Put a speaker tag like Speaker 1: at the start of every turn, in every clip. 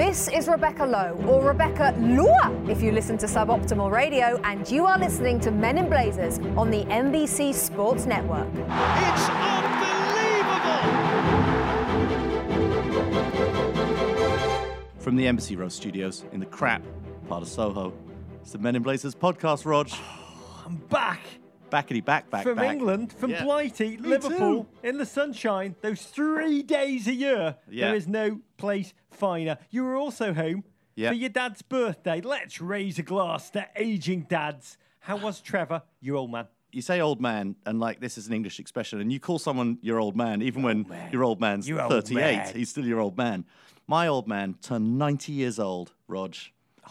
Speaker 1: This is Rebecca Lowe, or Rebecca Lua if you listen to Suboptimal Radio, and you are listening to Men in Blazers on the NBC Sports Network.
Speaker 2: It's unbelievable!
Speaker 3: From the Embassy Row studios in the crap part of Soho, it's the Men in Blazers podcast, Rog.
Speaker 4: I'm back
Speaker 3: Backety back, back,
Speaker 4: from
Speaker 3: back.
Speaker 4: England, from
Speaker 3: Yeah.
Speaker 4: Blighty,
Speaker 3: Me
Speaker 4: Liverpool,
Speaker 3: too.
Speaker 4: in the sunshine, those three days a year.
Speaker 3: Yeah.
Speaker 4: There is no place finer. You were also home
Speaker 3: Yeah.
Speaker 4: for your dad's birthday. Let's raise a glass to aging dads. How was Trevor, your old man?
Speaker 3: You say old man, and like this is an English expression, and you call someone your old man, even when your old man's
Speaker 4: You old
Speaker 3: 38,
Speaker 4: man.
Speaker 3: he's still your old man. My old man turned 90 years old, Rog,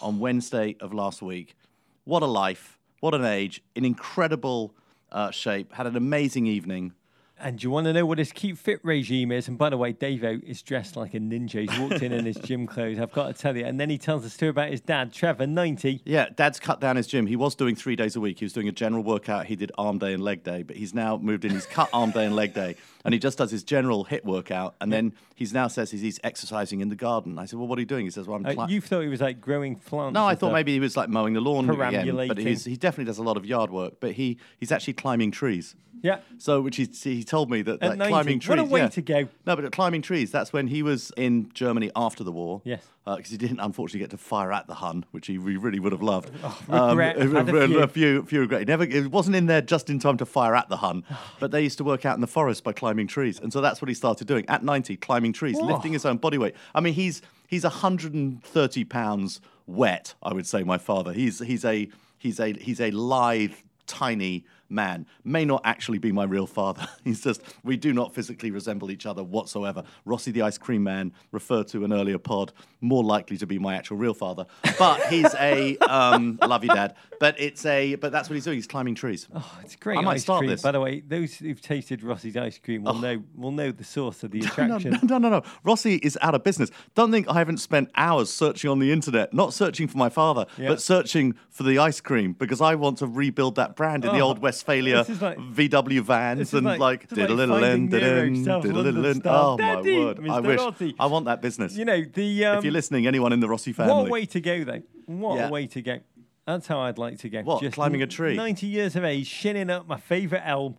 Speaker 3: on oh. Wednesday of last week. What a life, what an age, in incredible uh, shape, had an amazing evening.
Speaker 4: And do you want to know what his keep fit regime is? And by the way, Davo is dressed like a ninja. He's walked in in his gym clothes. I've got to tell you. And then he tells us too about his dad, Trevor, 90.
Speaker 3: Yeah, Dad's cut down his gym. He was doing three days a week. He was doing a general workout. He did arm day and leg day, but he's now moved in. He's cut arm day and leg day, and he just does his general hit workout. And then he's now says he's, he's exercising in the garden. I said, well, what are you doing? He says, well, I'm.
Speaker 4: Uh, you thought he was like growing plants.
Speaker 3: no, I thought
Speaker 4: stuff.
Speaker 3: maybe he was like mowing the lawn again, but he's, he definitely does a lot of yard work. But he he's actually climbing trees.
Speaker 4: Yeah.
Speaker 3: So, which he, he told me that
Speaker 4: At
Speaker 3: like,
Speaker 4: 90.
Speaker 3: climbing trees.
Speaker 4: What a way
Speaker 3: yeah.
Speaker 4: to go.
Speaker 3: No, but climbing trees, that's when he was in Germany after the war.
Speaker 4: Yes.
Speaker 3: Uh, because he didn't unfortunately get to fire at the Hun, which he really would have loved.
Speaker 4: Oh, um, regret. I've a few.
Speaker 3: a few, few regret. He never, it wasn't in there just in time to fire at the Hun, but they used to work out in the forest by climbing trees, and so that's what he started doing at 90, climbing trees, lifting his own body weight. I mean, he's he's 130 pounds wet. I would say my father. He's he's a he's a he's a lithe, tiny man. May not actually be my real father. He's just we do not physically resemble each other whatsoever. Rossi the ice cream man, referred to an earlier pod, more likely to be my actual real father. But he's a um, I love you, Dad. But it's a but that's what he's doing. He's climbing trees.
Speaker 4: Oh, it's great
Speaker 3: I might
Speaker 4: ice
Speaker 3: start
Speaker 4: cream.
Speaker 3: this.
Speaker 4: By the way, those who've tasted Rossi's ice cream will know will know the source of the
Speaker 3: No,
Speaker 4: attraction.
Speaker 3: no, no, no, no. Rossi is out of business. Don't think I haven't spent hours searching on the internet, not searching for my father,
Speaker 4: Yeah.
Speaker 3: but searching for the ice cream because I want to rebuild that brand in the old
Speaker 4: old Westfalia like-
Speaker 3: VW vans and
Speaker 4: like-
Speaker 3: like
Speaker 4: this is like
Speaker 3: diddle-a-lin,
Speaker 4: Finding Nero,
Speaker 3: diddle-in,
Speaker 4: South London
Speaker 3: diddle-a-lin.
Speaker 4: style.
Speaker 3: Oh my word! I wish
Speaker 4: Rossi.
Speaker 3: I want that business.
Speaker 4: You know the. Um,
Speaker 3: if you're listening, anyone in the Rossi family,
Speaker 4: what a way to go, though. What
Speaker 3: Yeah.
Speaker 4: a way to go. That's how I'd like to go.
Speaker 3: What, climbing a tree?
Speaker 4: Ninety years of age, shinning up my favourite elm,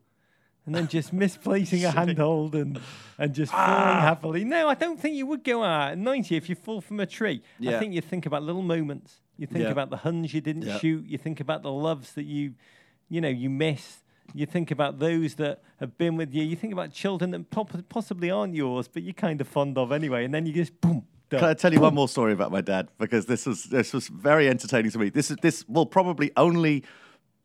Speaker 4: and then just misplacing a handhold and and just falling
Speaker 3: Ah.
Speaker 4: happily. No, I don't think you would go out at ninety if you fall from a tree. I think you think about little moments. You think
Speaker 3: Yeah.
Speaker 4: about the huns you didn't
Speaker 3: Yeah.
Speaker 4: shoot. You think about the loves that you, you know, you miss. You think about those that have been with you. You think about children that possibly aren't yours, but you're kind of fond of anyway. And then you just boom.
Speaker 3: Can I tell you one more story about my dad? Because this was this was very entertaining to me. This is this will probably only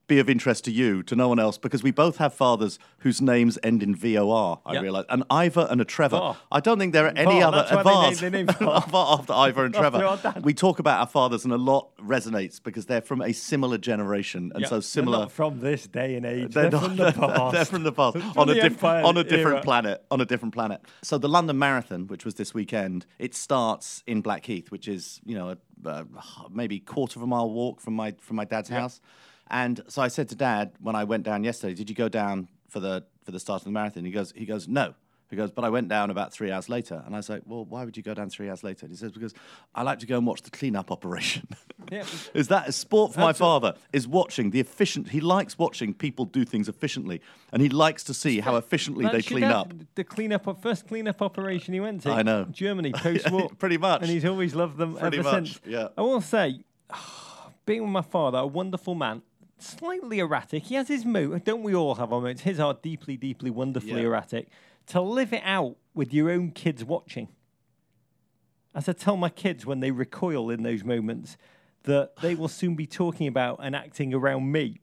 Speaker 3: be of interest to you, to no one else, because we both have fathers whose names end in VOR, I
Speaker 4: Yep.
Speaker 3: realise. An Ivor and a Trevor.
Speaker 4: Var.
Speaker 3: I don't think there are any
Speaker 4: Var,
Speaker 3: other
Speaker 4: that's they
Speaker 3: Vars
Speaker 4: they named Var.
Speaker 3: after Ivor and Trevor. We talk about our fathers and a lot resonates because they're from a similar generation and
Speaker 4: Yeah,
Speaker 3: so
Speaker 4: they're
Speaker 3: similar.
Speaker 4: not from this day and age.
Speaker 3: They're,
Speaker 4: They're,
Speaker 3: not,
Speaker 4: from the past.
Speaker 3: they're from the past
Speaker 4: From
Speaker 3: on a
Speaker 4: the
Speaker 3: diff- on a different
Speaker 4: era.
Speaker 3: planet. On a different planet. So the London Marathon, which was this weekend, it starts in Blackheath, which is you know a, uh, maybe quarter of a mile walk from my from my dad's house. And so I said to Dad when I went down yesterday, "Did you go down for the for the start of the marathon?" He goes, "He goes, no." He goes, but I went down about three hours later. And I was like, well, why would you go down three hours later? And he says, because I like to go and watch the cleanup operation.
Speaker 4: Yeah.
Speaker 3: is that a sport for my father? Is watching the efficient, he likes watching people do things efficiently. And he likes to see how efficiently they
Speaker 4: That's your
Speaker 3: clean up.
Speaker 4: The cleanup, first cleanup operation he went to.
Speaker 3: I know.
Speaker 4: Germany post-war.
Speaker 3: Pretty much.
Speaker 4: And he's always loved them
Speaker 3: Pretty
Speaker 4: ever
Speaker 3: much,
Speaker 4: since.
Speaker 3: yeah.
Speaker 4: I will say, being with my father, a wonderful man, slightly erratic. He has his mood. Don't we all have our moods? His are deeply, deeply, wonderfully
Speaker 3: Yeah.
Speaker 4: erratic. To live it out with your own kids watching. As I tell my kids when they recoil in those moments, that they will soon be talking about and acting around me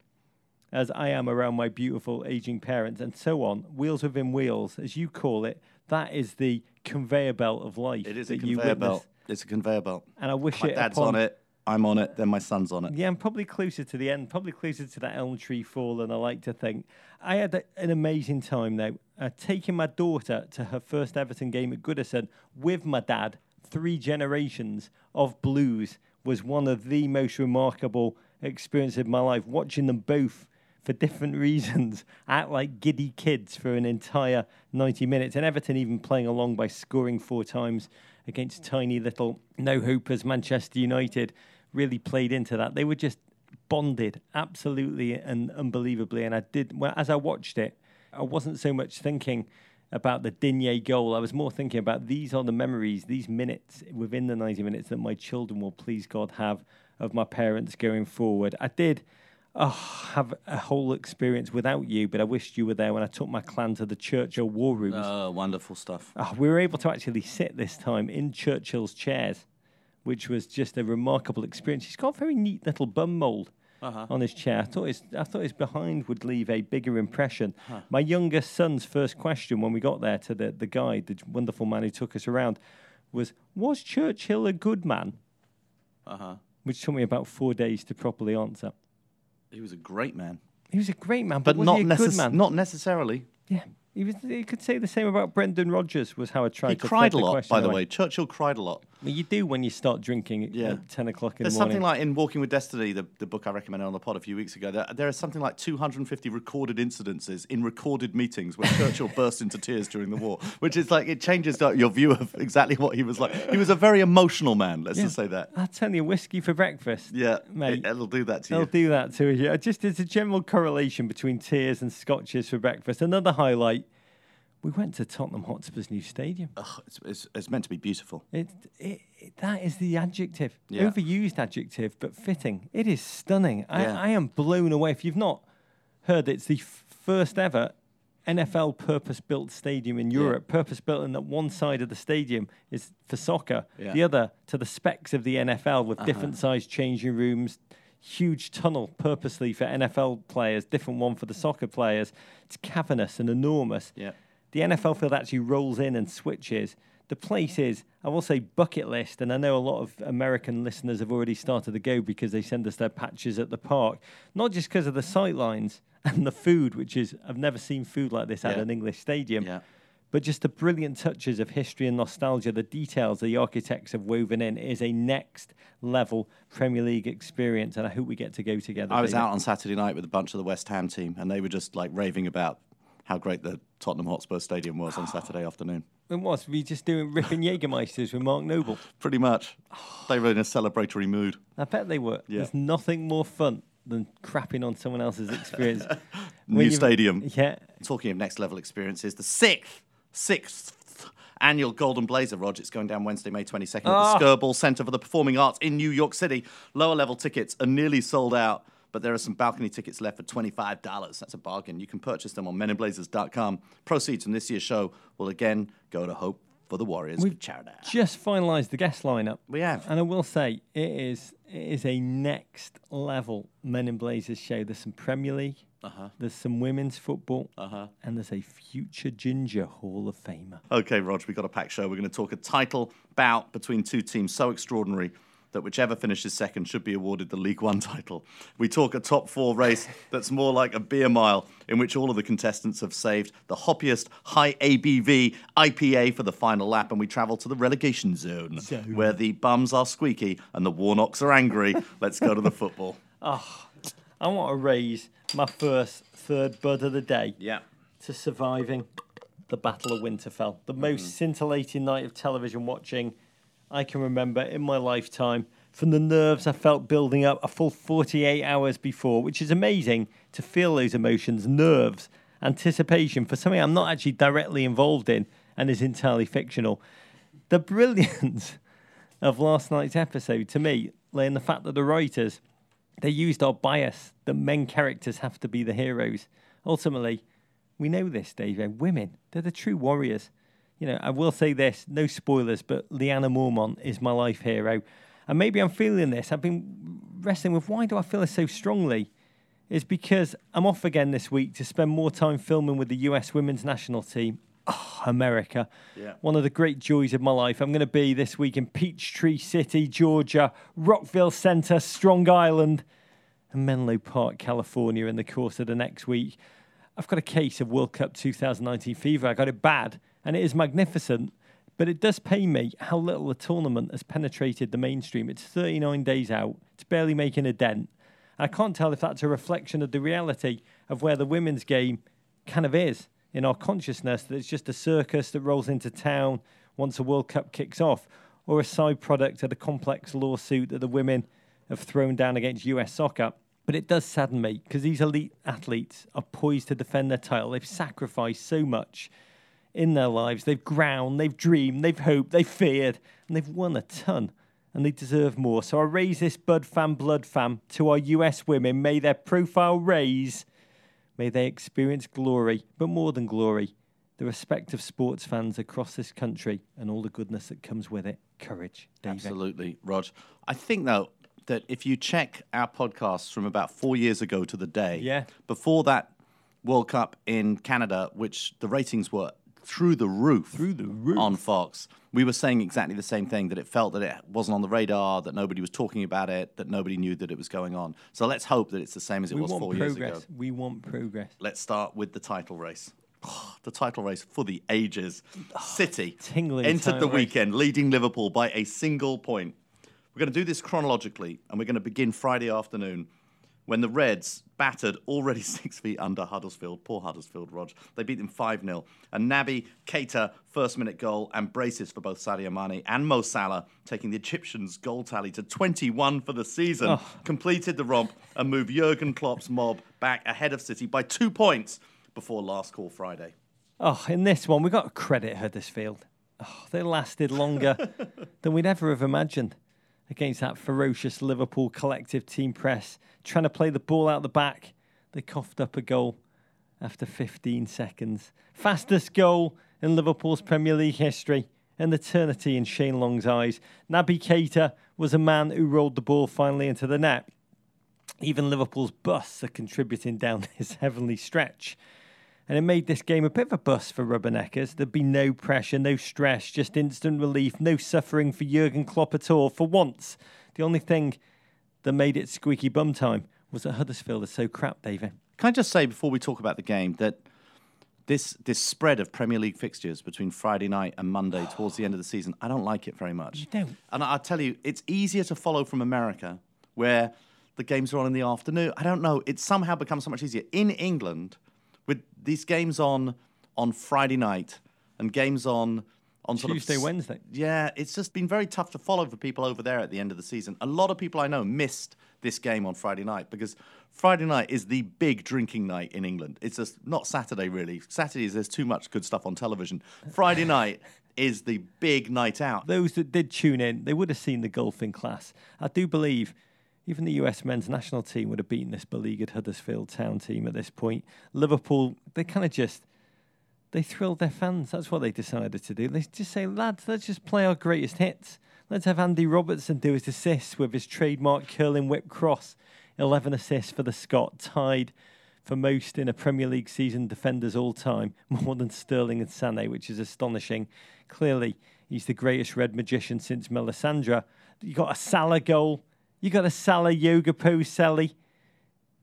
Speaker 4: as I am around my beautiful aging parents and so on. Wheels within wheels, as you call it, that is the conveyor belt of life.
Speaker 3: It is a conveyor belt. It's a conveyor belt.
Speaker 4: And I wish
Speaker 3: My
Speaker 4: it
Speaker 3: dad's
Speaker 4: upon-
Speaker 3: on it. I'm on it. Then my son's on it.
Speaker 4: Yeah, I'm probably closer to the end, probably closer to that elm tree fall than I like to think. I had an amazing time though, uh, taking my daughter to her first Everton game at Goodison with my dad. Three generations of blues was one of the most remarkable experiences of my life. Watching them both for different reasons act like giddy kids for an entire 90 minutes, and Everton even playing along by scoring four times against tiny little no hopers Manchester United really played into that. They were just bonded absolutely and unbelievably. And I did, well, as I watched it, I wasn't so much thinking about the Digne goal. I was more thinking about these are the memories, these minutes within the 90 minutes that my children will please God have of my parents going forward. I did oh, have a whole experience without you, but I wished you were there when I took my clan to the Churchill War Rooms.
Speaker 3: Oh, wonderful stuff.
Speaker 4: Oh, we were able to actually sit this time in Churchill's chairs, which was just a remarkable experience. He's got a very neat little bum mould. Uh-huh. On his chair, I thought his I thought his behind would leave a bigger impression. Huh. My youngest son's first question when we got there to the the guide, the wonderful man who took us around, was, "Was Churchill a good man?"
Speaker 3: Uh huh.
Speaker 4: Which took me about four days to properly answer.
Speaker 3: He was a great man.
Speaker 4: He was a great man, but,
Speaker 3: but
Speaker 4: not,
Speaker 3: necess- not necessarily.
Speaker 4: Yeah. He, was, he could say the same about Brendan Rodgers, was how I tried
Speaker 3: he
Speaker 4: to
Speaker 3: cried a lot, by the way. Churchill cried a lot.
Speaker 4: Well, you do when you start drinking
Speaker 3: Yeah.
Speaker 4: at 10 o'clock in
Speaker 3: There's
Speaker 4: the morning.
Speaker 3: something like in Walking with Destiny, the, the book I recommended on the pod a few weeks ago, there, there is something like 250 recorded incidences in recorded meetings where Churchill burst into tears during the war, which is like, it changes your view of exactly what he was like. He was a very emotional man, let's
Speaker 4: Yeah.
Speaker 3: just say that.
Speaker 4: I'll tell you, whiskey for breakfast.
Speaker 3: Yeah,
Speaker 4: Mate.
Speaker 3: it, will do that to
Speaker 4: They'll
Speaker 3: you.
Speaker 4: It'll do that to you. Just there's a general correlation between tears and scotches for breakfast. Another highlight, we went to Tottenham Hotspur's new stadium.
Speaker 3: Ugh, it's, it's, it's meant to be beautiful.
Speaker 4: It, it, it, that is the adjective,
Speaker 3: Yeah.
Speaker 4: overused adjective, but fitting. It is stunning. I,
Speaker 3: Yeah.
Speaker 4: I am blown away. If you've not heard, it's the f- first ever NFL purpose-built stadium in Europe. Purpose-built in that one side of the stadium is for soccer,
Speaker 3: Yeah.
Speaker 4: the other to the specs of the NFL with uh-huh. different sized changing rooms. Huge tunnel purposely for NFL players, different one for the soccer players. It's cavernous and enormous
Speaker 3: Yeah.
Speaker 4: The NFL field actually rolls in and switches. The place is, I will say, bucket list, and I know a lot of American listeners have already started to go because they send us their patches at the park, not just because of the sight lines and the food, which is I've never seen food like this at an English stadium,
Speaker 3: Yeah.
Speaker 4: but just the brilliant touches of history and nostalgia, the details the architects have woven in is a next level Premier League experience, and I hope we get to go together.
Speaker 3: I was
Speaker 4: David.
Speaker 3: out on Saturday night with a bunch of the West Ham team, and they were just like raving about how great the Tottenham Hotspur Stadium was on Saturday afternoon.
Speaker 4: It was we just doing ripping Jägermeisters with Mark Noble.
Speaker 3: Pretty much. They were in a celebratory mood.
Speaker 4: I bet they were.
Speaker 3: Yeah.
Speaker 4: There's nothing more fun than crapping on someone else's experience.
Speaker 3: New stadium.
Speaker 4: Yeah.
Speaker 3: Talking of next level experiences, the sixth, sixth annual Golden Blazer, Rog. It's going down Wednesday, May 22nd at
Speaker 4: Ah.
Speaker 3: the Skirball Centre for the Performing Arts in New York City. Lower level tickets are nearly sold out, but there are some balcony tickets left for $25. That's a bargain. You can purchase them on meninblazers.com. Proceeds from this year's show will again go to Hope for the Warriors
Speaker 4: We've
Speaker 3: charity.
Speaker 4: Just finalised the guest lineup.
Speaker 3: We have.
Speaker 4: And I will say, it is it is a next level Men in Blazers show. There's some Premier League,
Speaker 3: Uh-huh.
Speaker 4: there's some women's football,
Speaker 3: Uh-huh.
Speaker 4: and there's a future Ginger Hall of Famer.
Speaker 3: Okay, Rog, we've got a packed show. We're going to talk a title bout between two teams so extraordinary that whichever finishes second should be awarded the Ligue 1 title. We talk a top four race that's more like a beer mile, in which all of the contestants have saved the hoppiest high ABV IPA for the final lap, and we travel to the relegation zone, where the bums are squeaky and the Warnocks are angry. Let's go to the football.
Speaker 4: Oh, I want to raise my first third bud of the day.
Speaker 3: Yeah.
Speaker 4: to surviving the Battle of Winterfell, the mm-hmm. most scintillating night of television watching I can remember in my lifetime. From the nerves I felt building up a full 48 hours before, which is amazing to feel those emotions, nerves, anticipation for something I'm not actually directly involved in and is entirely fictional. The brilliance of last night's episode to me lay in the fact that the writers they used our bias that men characters have to be the heroes. Ultimately, we know this, David. Women, they're the true warriors. You know, I will say this, no spoilers, but Lyanna Mormont is my life hero. And maybe I'm feeling this. I've been wrestling with why do I feel this so strongly? Is because I'm off again this week to spend more time filming with the US women's national team. Oh, America.
Speaker 3: Yeah.
Speaker 4: One of the great joys of my life. I'm going to be this week in Peachtree City, Georgia, Rockville Center, Strong Island, and Menlo Park, California in the course of the next week. I've got a case of World Cup 2019 fever. I got it bad, and it is magnificent. But it does pain me how little the tournament has penetrated the mainstream. It's 39 days out, it's barely making a dent. I can't tell if that's a reflection of the reality of where the women's game kind of is in our consciousness, that it's just a circus that rolls into town once a World Cup kicks off, or a side product of the complex lawsuit that the women have thrown down against US soccer. But it does sadden me because these elite athletes are poised to defend their title. They've sacrificed so much in their lives. They've ground, they've dreamed, they've hoped, they've feared, and they've won a ton. And they deserve more. So I raise this Bud Fam Blood Fam to our US women. May their profile raise. May they experience glory, but more than glory, the respect of sports fans across this country and all the goodness that comes with it. Courage, David.
Speaker 3: Absolutely, Rog. I think though that if you check our podcasts from about four years ago to the day,
Speaker 4: Yeah.
Speaker 3: before that World Cup in Canada, which the ratings were through the roof,
Speaker 4: Through the roof.
Speaker 3: on Fox, we were saying exactly the same thing that it felt that it wasn't on the radar, that nobody was talking about it, that nobody knew that it was going on. So let's hope that it's the same as it
Speaker 4: We
Speaker 3: was
Speaker 4: want
Speaker 3: four years ago.
Speaker 4: We want progress.
Speaker 3: Let's start with the title race. the title race for the ages. City
Speaker 4: tingling
Speaker 3: entered the
Speaker 4: race.
Speaker 3: weekend leading Liverpool by a single point. We're going to do this chronologically, and we're going to begin Friday afternoon when the Reds battered already six feet under Huddersfield. Poor Huddersfield, Rog. They beat them 5 0. And Naby Keita, first minute goal, and braces for both Sadio Mane and Mo Salah, taking the Egyptians' goal tally to 21 for the season, completed the romp and moved Jurgen Klopp's mob back ahead of City by two points before last call Friday.
Speaker 4: Oh, in this one, we got to credit Huddersfield. Oh, they lasted longer than we'd ever have imagined against that ferocious Liverpool collective team press, trying to play the ball out the back. They coughed up a goal after 15 seconds. Fastest goal in Liverpool's Premier League history. An eternity in Shane Long's eyes. Naby Keita was a man who rolled the ball finally into the net. Even Liverpool's busts are contributing down this heavenly stretch. And it made this game a bit of a bust for Rubberneckers. There'd be no pressure, no stress, just instant relief, no suffering for Jurgen Klopp at all. For once, the only thing that made it squeaky bum time was that Huddersfield are so crap, David.
Speaker 3: Can I just say before we talk about the game that this this spread of Premier League fixtures between Friday night and Monday towards the end of the season, I don't like it very much.
Speaker 4: You don't?
Speaker 3: And I- I'll tell you, it's easier to follow from America, where the games are on in the afternoon. I don't know. It's somehow become so much easier in England with these games on on Friday night and games on on sort
Speaker 4: Tuesday,
Speaker 3: of
Speaker 4: Wednesday.
Speaker 3: Yeah, it's just been very tough to follow for people over there at the end of the season. A lot of people I know missed this game on Friday night because Friday night is the big drinking night in England. It's just not Saturday really. Saturdays there's too much good stuff on television. Friday night is the big night out.
Speaker 4: Those that did tune in, they would have seen the golfing class. I do believe even the US men's national team would have beaten this beleaguered Huddersfield Town team at this point. Liverpool, they kind of just they thrilled their fans. That's what they decided to do. They just say, lads, let's just play our greatest hits. Let's have Andy Robertson do his assists with his trademark curling whip cross. 11 assists for the Scot, tied for most in a Premier League season defenders all time, more than Sterling and Sané, which is astonishing. Clearly, he's the greatest red magician since Melisandre. You got a Salah goal. You got a Salah yoga pose, Sally.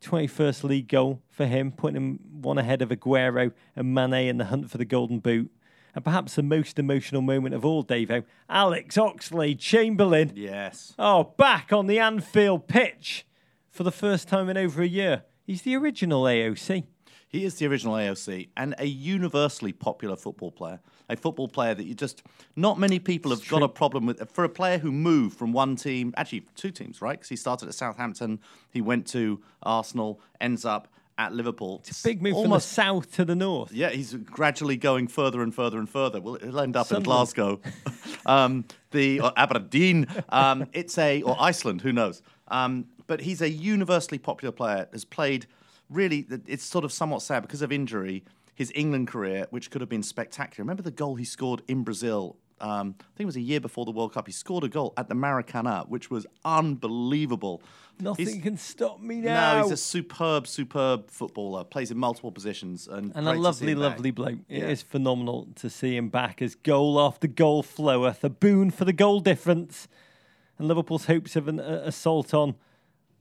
Speaker 4: 21st league goal for him, putting him one ahead of Aguero and Mane in the hunt for the Golden Boot. And perhaps the most emotional moment of all, Davo, Alex Oxlade Chamberlain.
Speaker 3: Yes.
Speaker 4: Oh, back on the Anfield pitch for the first time in over a year. He's the original AOC.
Speaker 3: He is the original AOC and a universally popular football player. A football player that you just, not many people have got a problem with. For a player who moved from one team, actually two teams, right? Because he started at Southampton, he went to Arsenal, ends up at Liverpool.
Speaker 4: Big move
Speaker 3: Almost,
Speaker 4: from the south to the north.
Speaker 3: yeah, he's gradually going further and further and further. Well, he'll end up in Glasgow, um, the or Aberdeen. Um, it's a or Iceland, who knows? Um, but he's a universally popular player. Has played really. It's sort of somewhat sad because of injury. His England career, which could have been spectacular. Remember the goal he scored in Brazil? Um, I think it was a year before the World Cup. He scored a goal at the Maracana, which was unbelievable.
Speaker 4: Nothing
Speaker 3: He's-
Speaker 4: can stop me now.
Speaker 3: no, he's a superb, superb footballer. Plays in multiple positions and
Speaker 4: and a lovely, lovely bloke. It is
Speaker 3: Yeah.
Speaker 4: phenomenal to see him back as goal after goal floweth, a boon for the goal difference. And Liverpool's hopes of an uh, assault on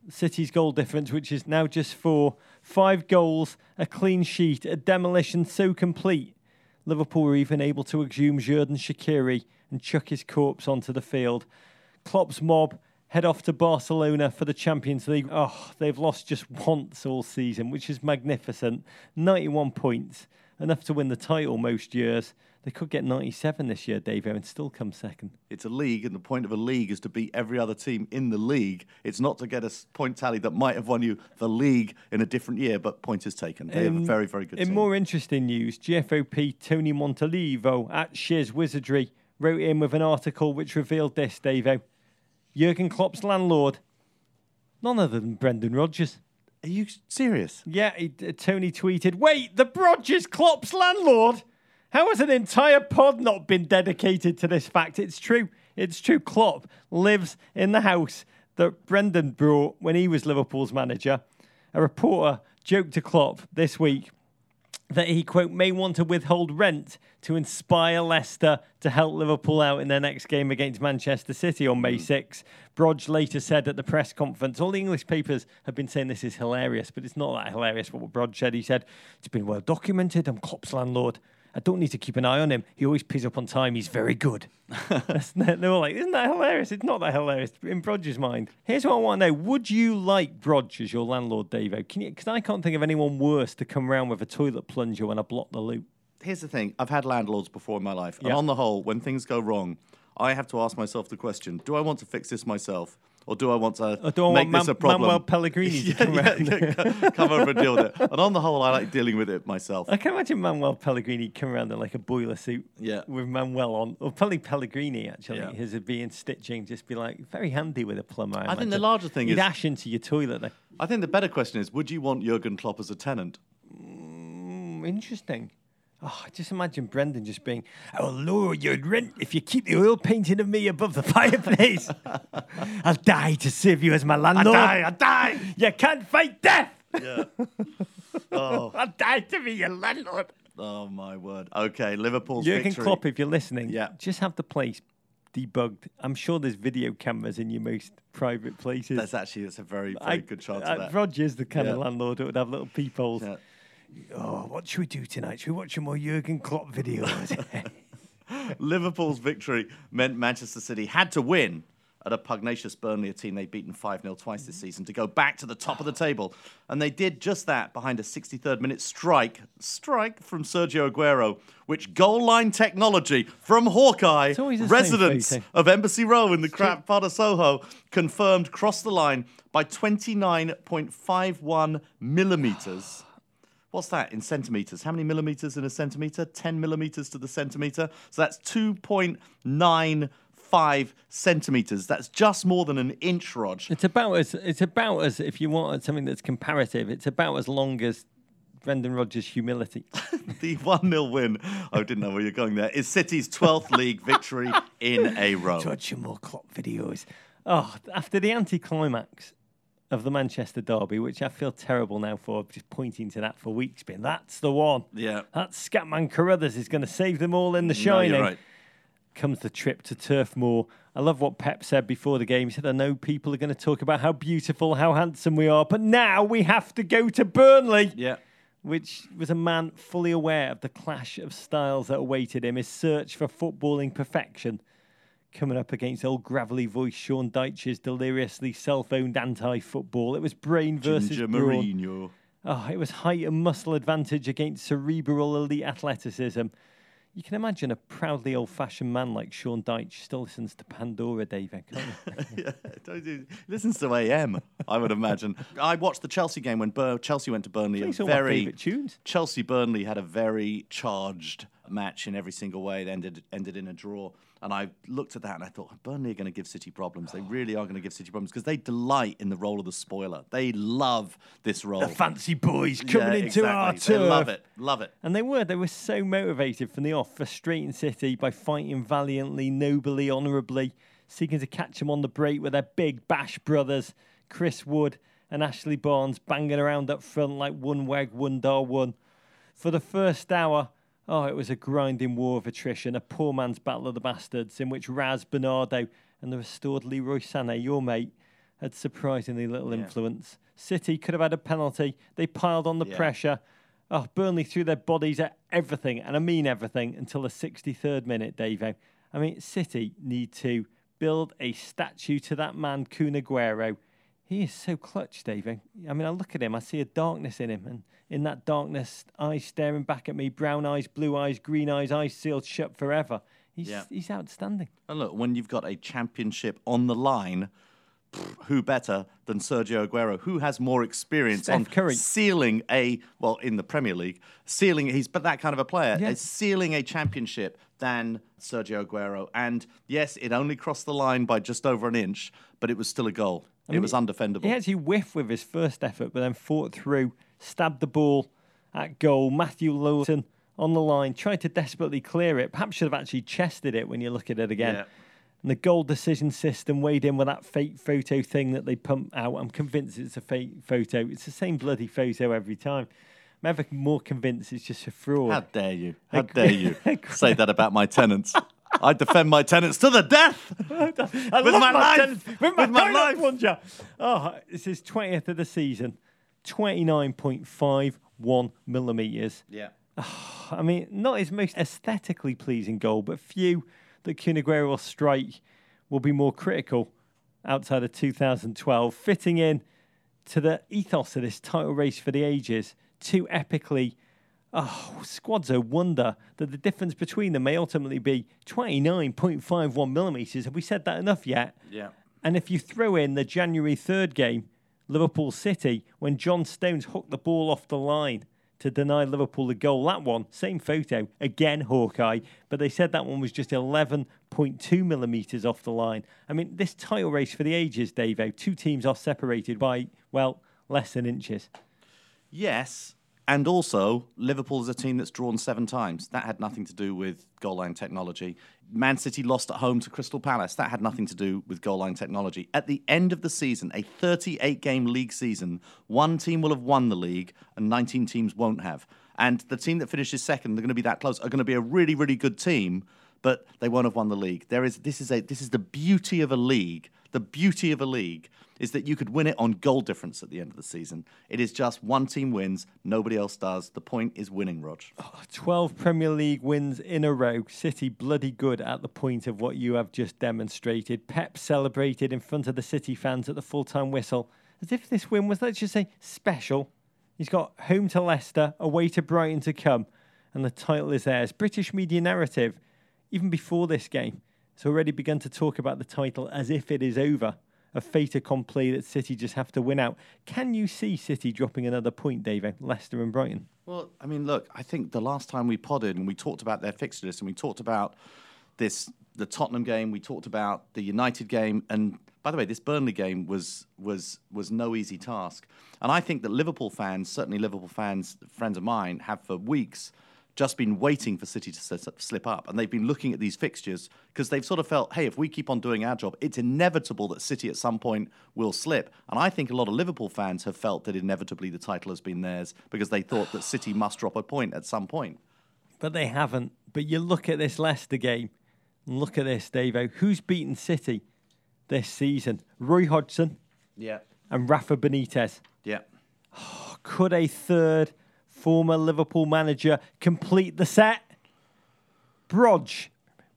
Speaker 4: City's goal difference, which is now just four. Five goals, a clean sheet, a demolition so complete. Liverpool were even able to exhume Xherdan Shaqiri and chuck his corpse onto the field. Klopp's mob head off to Barcelona for the Champions League. Oh, they've lost just once all season, which is magnificent. 91 points enough to win the title most years. They could get 97 this year, Dave, and still come second.
Speaker 3: It's a league, and the point of a league is to beat every other team in the league. It's not to get a point tally that might have won you the league in a different year, but point is taken. They have a very, very good
Speaker 4: In
Speaker 3: team.
Speaker 4: more interesting news, GFOP Tony Montalivo at Shiz Wizardry wrote in with an article which revealed this, Davo. Jurgen Klopp's landlord, none other than Brendan Rodgers.
Speaker 3: Are you serious?
Speaker 4: Yeah, he, uh, Tony tweeted, Wait, the Rodgers Klopp's landlord? How has an entire pod not been dedicated to this fact? It's true. It's true. Klopp lives in the house that Brendan brought when he was Liverpool's manager. A reporter joked to Klopp this week that he, quote, may want to withhold rent to inspire Leicester to help Liverpool out in their next game against Manchester City on May hmm. 6. Brodge later said at the press conference, all the English papers have been saying this is hilarious, but it's not that hilarious what Brodge said. He said, it's been well documented. I'm Klopp's landlord. I don't need to keep an eye on him. He always pays up on time. He's very good. That's- they were like, isn't that hilarious? It's not that hilarious in Brodge's mind. Here's what I want to know: Would you like Brodge as your landlord? Can? Because I can't think of anyone worse to come round with a toilet plunger when I block the loop.
Speaker 3: Here's the thing I've had landlords before in my life, and on the whole, when things go wrong, I have to ask myself the question do I want to fix this myself? Or do I want to
Speaker 4: do I
Speaker 3: make
Speaker 4: want
Speaker 3: this
Speaker 4: Man-
Speaker 3: a problem?
Speaker 4: Manuel Pellegrini to come
Speaker 3: yeah, yeah, come over and deal with it. And on the whole, I like dealing with it myself.
Speaker 4: I can imagine Manuel Pellegrini come around in like a boiler suit
Speaker 3: Yeah.
Speaker 4: with Manuel on, or probably Pellegrini actually,
Speaker 3: Yeah.
Speaker 4: his being stitching, just be like very handy with a plumber.
Speaker 3: I think the larger thing
Speaker 4: He'd
Speaker 3: is-
Speaker 4: dash into your toilet.
Speaker 3: I think the better question is would you want Jurgen Klopp as a tenant?
Speaker 4: Mm, interesting. Oh, just imagine Brendan just being, oh, I'll lower your rent if you keep the oil painting of me above the fireplace. I'll die to serve you as my landlord.
Speaker 3: I die! I die.
Speaker 4: You can't fight death.
Speaker 3: Yeah. oh,
Speaker 4: I'll die to be your landlord.
Speaker 3: oh, my word. Okay, Liverpool's
Speaker 4: Jurgen
Speaker 3: victory.
Speaker 4: Klopp, if you're listening,
Speaker 3: Yeah.
Speaker 4: just have the place debugged. I'm sure there's video cameras in your most private places.
Speaker 3: That's actually that's a very, very good chance of uh, that.
Speaker 4: Rodgers' the kind of landlord that would have little peepholes.
Speaker 3: Yeah.
Speaker 4: Oh, what should we do tonight? Should we watch some more Jurgen Klopp videos?
Speaker 3: Liverpool's victory meant Manchester City had to win at a pugnacious Burnley, a team they'd beaten 5 0 twice this mm-hmm. season, to go back to the top of the table. And they did just that behind a 63rd minute strike, strike from Sergio Aguero, which goal line technology from Hawkeye, residents
Speaker 4: eh?
Speaker 3: of Embassy Row in the crap part of Soho, confirmed crossed the line by 29.51 millimetres. What's that in centimeters? How many millimeters in a centimeter? 10 millimeters to the centimeter. So that's 2.95 centimeters. That's just more than an inch, Rog.
Speaker 4: it's about as it's about as if you want something that's comparative. It's about as long as Brendan Rodgers' humility.
Speaker 3: The 1 0 win, I didn't know where you're going there, is City's 12th league victory in a row.
Speaker 4: Some more Klopp videos. Oh, after the anticlimax of the Manchester derby, which I feel terrible now for just pointing to that for weeks, Been that's the one.
Speaker 3: Yeah.
Speaker 4: That Scatman Crothers is going to save them all in the
Speaker 3: No,
Speaker 4: shining.
Speaker 3: you're right.
Speaker 4: Comes the trip to Turf Moor. I love what Pep said before the game. He said, I know people are going to talk about how beautiful, how handsome we are, but now we have to go to Burnley
Speaker 3: Yeah.
Speaker 4: which was a man fully aware of the clash of styles that awaited him, his search for footballing perfection, coming up against old gravelly voice Sean Dyche's deliriously self-owned anti-football. It was brain versus
Speaker 3: Ginger
Speaker 4: brawn.
Speaker 3: Mourinho.
Speaker 4: Oh, it was height and muscle advantage against cerebral elite athleticism. You can imagine a proudly old-fashioned man like Sean Dyche still listens to Pandora, David. Can't you?
Speaker 3: yeah, do, listens to AM, I would imagine. I watched the Chelsea game when Bur- Chelsea went to Burnley.
Speaker 4: Plays
Speaker 3: a very. Chelsea Burnley had a very charged match in every single way. It ended ended in a draw. And I looked at that and I thought, Burnley are going to give City problems. They really are going to give City problems because they delight in the role of the spoiler. They love this role.
Speaker 4: The fancy boys coming
Speaker 3: Yeah,
Speaker 4: into our
Speaker 3: exactly.
Speaker 4: turf.
Speaker 3: They love it. Love it.
Speaker 4: And they were. They were so motivated from the off, frustrating City by fighting valiantly, nobly, honourably, seeking to catch them on the break with their big bash brothers, Chris Wood and Ashley Barnes, banging around up front like one weg, one dar one. For the first hour, oh, it was a grinding war of attrition, a poor man's battle of the bastards, in which Raz Bernardo and the restored Leroy Sané, your mate, had surprisingly little influence. City could have had a penalty. They piled on the
Speaker 3: Yeah.
Speaker 4: pressure. Oh, Burnley threw their bodies at everything, and I mean everything, until the 63rd minute, Davo. I mean, City need to build a statue to that man, Kun Aguero. He is so clutch, David. I mean, I look at him, I see a darkness in him, and in that darkness, eyes staring back at me, brown eyes, blue eyes, green eyes, eyes sealed shut forever. He's
Speaker 3: Yeah.
Speaker 4: he's outstanding.
Speaker 3: And look, when you've got a championship on the line, pff, who better than Sergio Aguero? Who has more experience
Speaker 4: Steph
Speaker 3: on
Speaker 4: Curry.
Speaker 3: sealing a well in the Premier League, sealing he's but that kind of a player,
Speaker 4: Yeah.
Speaker 3: uh, sealing a championship than Sergio Aguero. And yes, it only crossed the line by just over an inch, but it was still a goal. It
Speaker 4: mean,
Speaker 3: was undefendable.
Speaker 4: He actually whiffed with his first effort, but then fought through, stabbed the ball at goal. Matthew Lowton on the line, tried to desperately clear it. Perhaps should have actually chested it when you look at it again.
Speaker 3: Yeah.
Speaker 4: And the goal decision system weighed in with that fake photo thing that they pump out. I'm convinced it's a fake photo. It's the same bloody photo every time. I'm ever more convinced it's just a fraud.
Speaker 3: How dare you? How dare you say that about my tenants? I defend my tenants to the death. With
Speaker 4: love
Speaker 3: my life.
Speaker 4: With my,
Speaker 3: With my life.
Speaker 4: plunger. Oh, this is 20th of the season. 29.51 millimetres.
Speaker 3: Yeah.
Speaker 4: I mean, not his most aesthetically pleasing goal, but few that Kun will strike will be more critical outside of 2012, fitting in to the ethos of this title race for the ages. Too epically, oh, squads are wonder that the difference between them may ultimately be 29.51 millimetres. Have we said that enough yet?
Speaker 3: Yeah.
Speaker 4: And if you throw in the January 3rd game, Liverpool City, when John Stones hooked the ball off the line to deny Liverpool the goal, that one, same photo, again Hawkeye, but they said that one was just 11.2 millimetres off the line. I mean, this title race for the ages, Davo, two teams are separated by, well, less than inches.
Speaker 3: Yes. And also, Liverpool is a team that's drawn seven times. That had nothing to do with goal line technology. Man City lost at home to Crystal Palace. That had nothing to do with goal line technology. At the end of the season, a 38 game league season, one team will have won the league and 19 teams won't have. And the team that finishes second, they're going to be that close, are going to be a really, really good team, but they won't have won the league. There is this is a this is the beauty of a league. The beauty of a league is that you could win it on goal difference at the end of the season. It is just one team wins, nobody else does. The point is winning, Rog.
Speaker 4: 12 Premier League wins in a row. City bloody good at the point of what you have just demonstrated. Pep celebrated in front of the City fans at the full time whistle as if this win was, let's just say, special. He's got home to Leicester, away to Brighton to come, and the title is theirs. British media narrative, even before this game, has already begun to talk about the title as if it is over. A fait accompli that City just have to win out. Can you see City dropping another point, David? Leicester and Brighton.
Speaker 3: Well, I mean, look, I think the last time we podded and we talked about their fixture list and we talked about this, the Tottenham game, we talked about the United game, and by the way, this Burnley game was was was no easy task. And I think that Liverpool fans, certainly Liverpool fans, friends of mine, have for weeks just been waiting for City to slip up, and they've been looking at these fixtures because they've sort of felt, hey, if we keep on doing our job, it's inevitable that City at some point will slip. And I think a lot of Liverpool fans have felt that inevitably the title has been theirs because they thought that City must drop a point at some point.
Speaker 4: But they haven't. But you look at this Leicester game, and look at this, Davo. Who's beaten City this season? Roy Hodgson
Speaker 3: Yeah,
Speaker 4: and Rafa Benitez.
Speaker 3: yeah.
Speaker 4: Oh, could a third former Liverpool manager complete the set? Brodge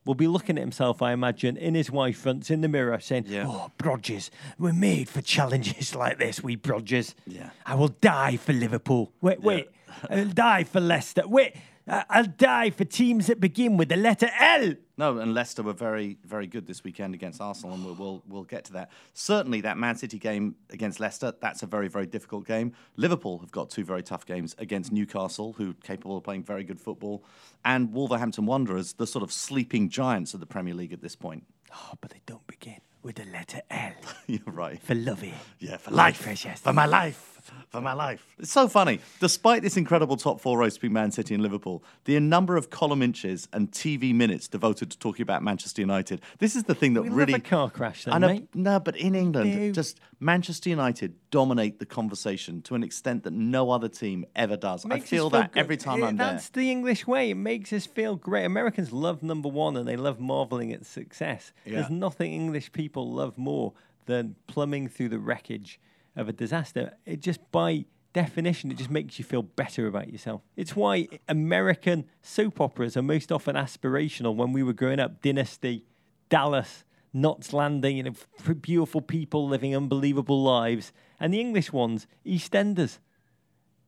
Speaker 4: will be looking at himself, I imagine, in his wife fronts in the mirror, saying,
Speaker 3: Yeah.
Speaker 4: "Oh, Brodges, we're made for challenges like this. We Brodges.
Speaker 3: Yeah.
Speaker 4: I will die for Liverpool. Wait, wait, I'll die for Leicester. Wait, I'll die for teams that begin with the letter L."
Speaker 3: No, and Leicester were very, very good this weekend against Arsenal, and we'll, we'll, we'll get to that. Certainly, that Man City game against Leicester, that's a very, very difficult game. Liverpool have got two very tough games against Newcastle, who are capable of playing very good football, and Wolverhampton Wanderers, the sort of sleeping giants of the Premier League at this point.
Speaker 4: Oh, but they don't begin with the letter L
Speaker 3: You're right.
Speaker 4: for lovey.
Speaker 3: Yeah, for
Speaker 4: Life,
Speaker 3: life.
Speaker 4: precious.
Speaker 3: For my life. For my life. It's so funny. Despite this incredible top four race between Man City and Liverpool, the number of column inches and TV minutes devoted to talking about Manchester United. This is the thing that
Speaker 4: We
Speaker 3: really.
Speaker 4: car crash, then,
Speaker 3: I know,
Speaker 4: mate.
Speaker 3: No, but in England, just Manchester United dominate the conversation to an extent that no other team ever does. I feel that
Speaker 4: good.
Speaker 3: every time
Speaker 4: Yeah,
Speaker 3: I'm there.
Speaker 4: That's the English way. It makes us feel great. Americans love number one and they love marveling at success. There's nothing English people love more than plumbing through the wreckage of a disaster. It just by definition, it just makes you feel better about yourself. It's why American soap operas are most often aspirational when we were growing up. Dynasty, Dallas, Knots Landing, you know, beautiful people living unbelievable lives. And the English ones, EastEnders,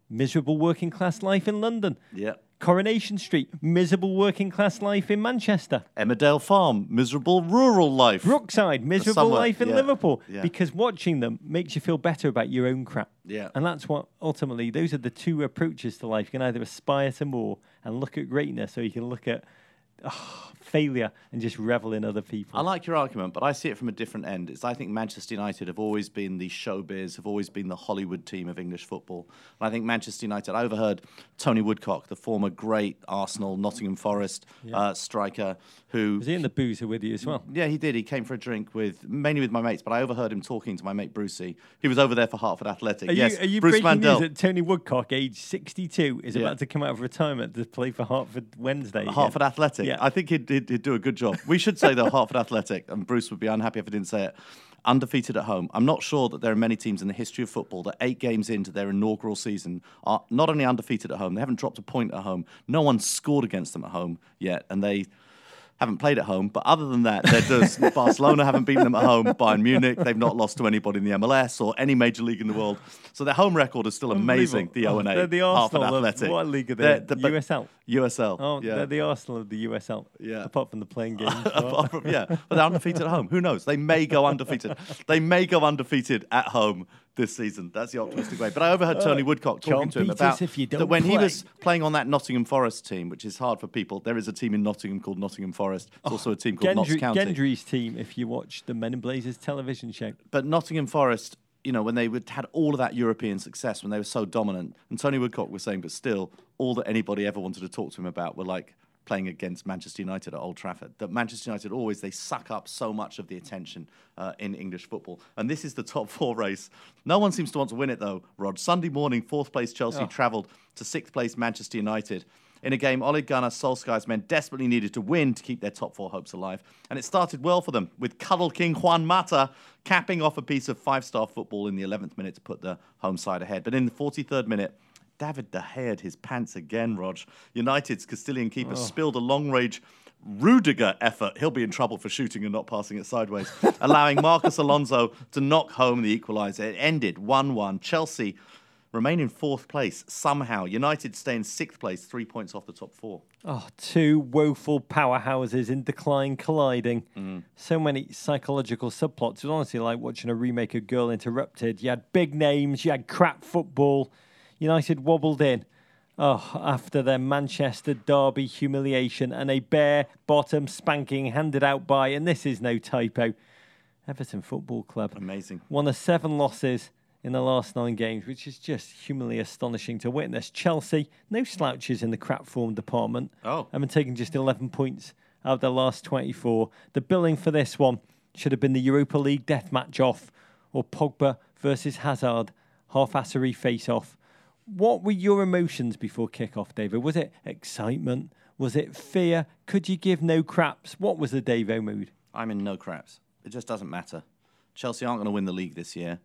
Speaker 4: miserable working class life in London.
Speaker 3: Yeah.
Speaker 4: Coronation Street, miserable working class life in Manchester.
Speaker 3: Emmerdale Farm, miserable rural life.
Speaker 4: Brookside, miserable
Speaker 3: somewhere,
Speaker 4: life in
Speaker 3: yeah,
Speaker 4: Liverpool.
Speaker 3: yeah.
Speaker 4: Because watching them makes you feel better about your own crap.
Speaker 3: Yeah.
Speaker 4: And that's what ultimately, those are the two approaches to life. You can either aspire to more and look at greatness, or you can look at oh, failure and just revel in other people.
Speaker 3: I like your argument, but I see it from a different end. It's I think Manchester United have always been the showbiz, have always been the Hollywood team of English football. And I think Manchester United. I overheard Tony Woodcock, the former great Arsenal, Nottingham Forest uh, striker, who
Speaker 4: Was he in the boozer with you as well?
Speaker 3: yeah, he did. He came for a drink with mainly with my mates, but I overheard him talking to my mate Brucey. He was over there for Hartford Athletic.
Speaker 4: Are
Speaker 3: yes,
Speaker 4: you, are you
Speaker 3: Bruce
Speaker 4: breaking
Speaker 3: Mandel.
Speaker 4: news that Tony Woodcock, age 62, is
Speaker 3: Yeah.
Speaker 4: about to come out of retirement to play for Hartford Wednesday?
Speaker 3: Hartford Athletic.
Speaker 4: Yeah.
Speaker 3: I think he'd, he'd, he'd do a good job. We should say though Hartford Athletic, and Bruce would be unhappy if I didn't say it. Undefeated at home. I'm not sure that there are many teams in the history of football that eight games into their inaugural season are not only undefeated at home, they haven't dropped a point at home. No one scored against them at home yet, and they haven't played at home. But other than that, they're just Barcelona haven't beaten them at home. Bayern Munich, they've not lost to anybody in the MLS or any major league in the world. So their home record is still amazing. The oh, O and A.
Speaker 4: the Arsenal of-
Speaker 3: Athletic.
Speaker 4: what league are they
Speaker 3: the-
Speaker 4: USL?
Speaker 3: USL.
Speaker 4: Oh,
Speaker 3: yeah.
Speaker 4: they're the Arsenal of the USL.
Speaker 3: Yeah.
Speaker 4: Apart from the playing games.
Speaker 3: Apart from- yeah, but they're undefeated at home. Who knows? They may go undefeated. They may go undefeated at home this season. That's the optimistic way. But I overheard Tony uh, Woodcock talking to him about that when he was playing on that Nottingham Forest team, which is hard for people. There is a team in Nottingham called Nottingham Forest. It's also a team called Notts
Speaker 4: Gendry,
Speaker 3: County.
Speaker 4: Gendry's team, if you watch the Men in Blazers television show.
Speaker 3: But Nottingham Forest, you know, when they would, had all of that European success, when they were so dominant, and Tony Woodcock was saying, but still, all that anybody ever wanted to talk to him about were like playing against Manchester United at Old Trafford. That Manchester United always they suck up so much of the attention uh, in English football, and this is the top four race. No one seems to want to win it though. Rod, Sunday morning, fourth place Chelsea travelled to sixth place Manchester United. In a game, Ole Gunnar Solskjaer's men desperately needed to win to keep their top four hopes alive. And it started well for them, with Cuddle King Juan Mata capping off a piece of five star football in the 11th minute to put the home side ahead. But in the 43rd minute, David De Gea had his pants again, Rog. United's Castilian keeper spilled a long range Rudiger effort. He'll be in trouble for shooting and not passing it sideways, allowing Marcus Alonso to knock home the equaliser. It ended 1 1. Chelsea remain in fourth place somehow. United stay in sixth place, three points off the top four.
Speaker 4: Oh, two woeful powerhouses in decline colliding.
Speaker 3: Mm.
Speaker 4: So many psychological subplots. It was honestly like watching a remake of Girl Interrupted. You had big names, you had crap football. United wobbled in. Oh, after their Manchester Derby humiliation and a bare bottom spanking handed out by, and this is no typo, Everton Football Club.
Speaker 3: Amazing.
Speaker 4: One of seven losses in the last nine games, which is just humanly astonishing to witness. Chelsea, no slouches in the crap form department.
Speaker 3: Oh.
Speaker 4: Having taken just 11 points out of their last 24. The billing for this one should have been the Europa League death match off or Pogba versus Hazard half-assery face-off. What were your emotions before kick-off, David? Was it excitement? Was it fear? Could you give no craps? What was the Davo mood?
Speaker 3: I'm in no craps. It just doesn't matter. Chelsea aren't going to win the league this year.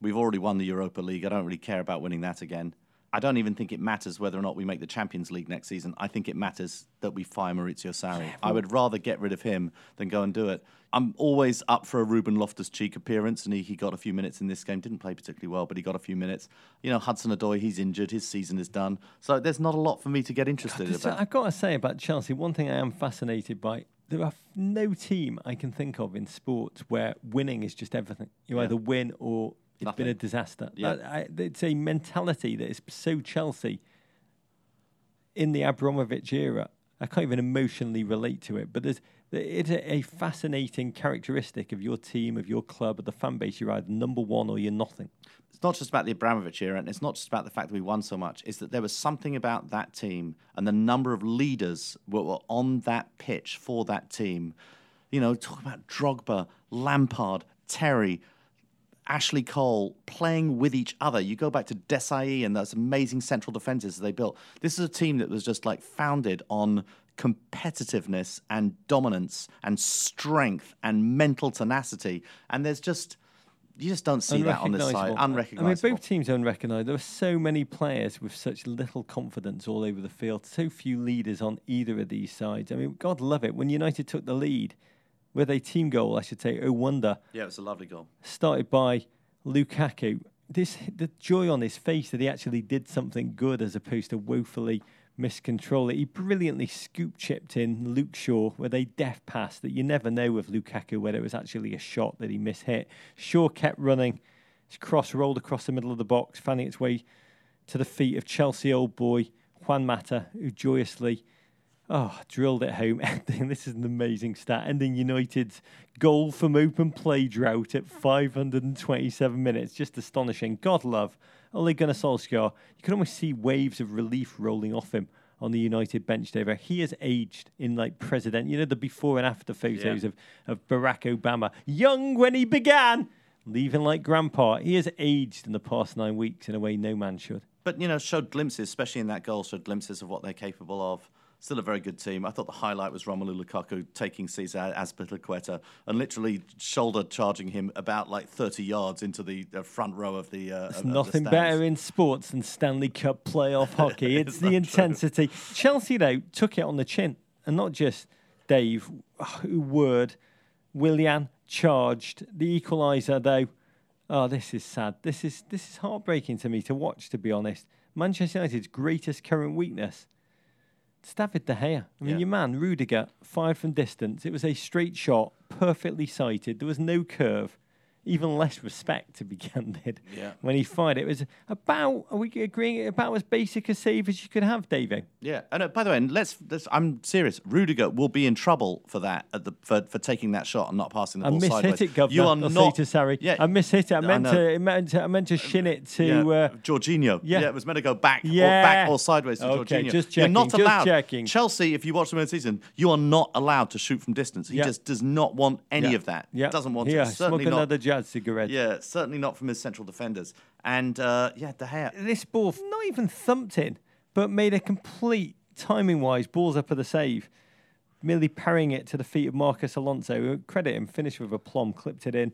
Speaker 3: We've already won the Europa League. I don't really care about winning that again. I don't even think it matters whether or not we make the Champions League next season. I think it matters that we fire Maurizio Sarri. I would rather get rid of him than go and do it. I'm always up for a Ruben Loftus Cheek appearance, and he, he got a few minutes in this game. Didn't play particularly well, but he got a few minutes. You know, Hudson Odoi, he's injured. His season is done. So there's not a lot for me to get interested
Speaker 4: There's-
Speaker 3: about.
Speaker 4: I've got to say about Chelsea, one thing I am fascinated by. There are no team I can think of in sports where winning is just everything. You
Speaker 3: Yeah.
Speaker 4: either win or it's been a disaster.
Speaker 3: Yeah.
Speaker 4: I, it's a mentality that is so Chelsea in the Abramovich era. I can't even emotionally relate to it, but there's it's a, a fascinating characteristic of your team, of your club, of the fan base. You're either number one or you're nothing.
Speaker 3: it's not just about the Abramovich era, and it's not just about the fact that we won so much. It's that there was something about that team and the number of leaders that were on that pitch for that team. You know, talk about Drogba, Lampard, Terry, Ashley Cole playing with each other. You go back to Desailly and those amazing central defenses they built. This is a team that was just like founded on competitiveness and dominance and strength and mental tenacity. And there's just you just don't see that on this side.
Speaker 4: Unrecognisable. I mean, both teams are unrecognised. There are so many players with such little confidence all over the field. So few leaders on either of these sides. I mean, God love it. When United took the lead, with a team goal, I should say. Oh wonder,
Speaker 3: Yeah, it was a lovely goal.
Speaker 4: started by Lukaku. This the joy on his face that he actually did something good as opposed to woefully miscontrol it. He brilliantly scoop chipped in Luke Shaw with a deft pass that you never know with Lukaku whether it was actually a shot that he mishit. Shaw kept running. His cross rolled across the middle of the box, finding its way to the feet of Chelsea old boy Juan Mata, who joyously oh, drilled it home. Ending, this is an amazing stat. Ending United's goal from open play drought at 527 minutes. Just astonishing. God love Ole Gunnar Solskjaer. You can almost see waves of relief rolling off him on the United bench there. He has aged in like president. You know the before and after photos
Speaker 3: Yeah.
Speaker 4: of, of Barack Obama, young when he began, leaving like grandpa. He has aged in the past nine weeks in a way no man should.
Speaker 3: But you know, showed glimpses, especially in that goal, showed glimpses of what they're capable of. Still a very good team. I thought the highlight was Romelu Lukaku taking Cesar Azpilicueta and literally shoulder charging him about like 30 yards into the uh, front row of the. Uh, of- of the
Speaker 4: Nothing
Speaker 3: stands.
Speaker 4: better in sports than Stanley Cup playoff hockey. It's the intensity. Chelsea, though, took it on the chin. And not just Dave, who word, Willian charged. The equaliser, though, oh, this is sad. This is, this is heartbreaking to me to watch, to be honest. Manchester United's greatest current weakness. David De Gea. I mean,
Speaker 3: Yeah.
Speaker 4: your man, Rudiger, fired from distance. It was a straight shot, perfectly sighted. There was no curve, even less respect to be candid.
Speaker 3: Yeah.
Speaker 4: When he fired it, it was about, are we agreeing, about as basic a save as you could have, Davey?
Speaker 3: Yeah, and uh, by the way, and let's, let's. I'm serious. Rudiger will be in trouble for that at the for, for taking that shot and not passing the
Speaker 4: I
Speaker 3: ball
Speaker 4: mishit
Speaker 3: sideways.
Speaker 4: it, Governor.
Speaker 3: You are
Speaker 4: I'll
Speaker 3: not.
Speaker 4: to Sarri.
Speaker 3: Yeah,
Speaker 4: I mishit it. I
Speaker 3: I
Speaker 4: meant,
Speaker 3: know.
Speaker 4: to, I meant to. I meant to shin it to.
Speaker 3: yeah,
Speaker 4: Uh,
Speaker 3: Jorginho.
Speaker 4: yeah.
Speaker 3: it was meant to go back, or
Speaker 4: Yeah.
Speaker 3: back or sideways to
Speaker 4: Okay,
Speaker 3: Jorginho.
Speaker 4: just
Speaker 3: You're not
Speaker 4: checking, just
Speaker 3: allowed.
Speaker 4: checking.
Speaker 3: Chelsea, if you watch them in the season, you are not allowed to shoot from distance. He
Speaker 4: Yeah.
Speaker 3: just does not want any
Speaker 4: yeah.
Speaker 3: of that.
Speaker 4: Yeah.
Speaker 3: doesn't want
Speaker 4: yeah,
Speaker 3: it. Certainly
Speaker 4: smoke
Speaker 3: not.
Speaker 4: another jazz cigarette.
Speaker 3: Yeah, certainly not from his central defenders. And uh, yeah, De Gea.
Speaker 4: this ball not even thumped in, but made a complete timing wise balls up for the save, merely parrying it to the feet of Marcos Alonso. Credit him, finished with a plum, clipped it in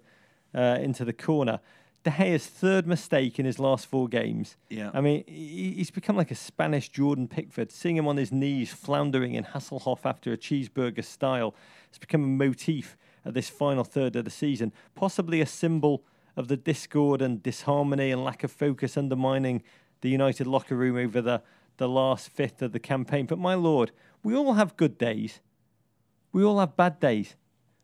Speaker 4: uh, into the corner. De Gea's third mistake in his last four games.
Speaker 3: Yeah.
Speaker 4: I mean, he's become like a Spanish Jordan Pickford. Seeing him on his knees, floundering in Hasselhoff after a cheeseburger style, it's become a motif at this final third of the season. Possibly a symbol of the discord and disharmony and lack of focus undermining the United locker room over the, the last fifth of the campaign. But my lord, we all have good days. We all have bad days.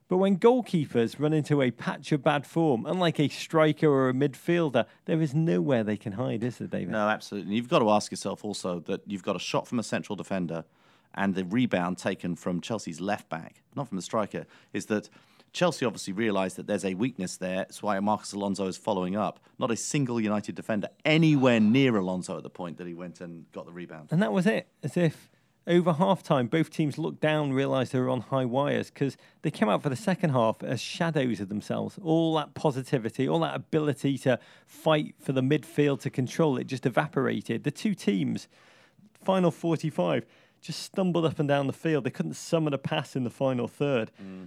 Speaker 4: But when goalkeepers run into a patch of bad form, unlike a striker or a midfielder, there is nowhere they can hide, is there, David?
Speaker 3: No, absolutely. And you've got to ask yourself also that you've got a shot from a central defender and the rebound taken from Chelsea's left back, not from the striker, is that Chelsea obviously realised that there's a weakness there. That's why Marcos Alonso is following up. Not a single United defender anywhere near Alonso at the point that he went and got the rebound.
Speaker 4: And that was it. As if over half time, both teams looked down, realised they were on high wires because they came out for the second half as shadows of themselves. All that positivity, all that ability to fight for the midfield to control it just evaporated. The two teams, final 45, just stumbled up and down the field. They couldn't summon a pass in the final third. Mm.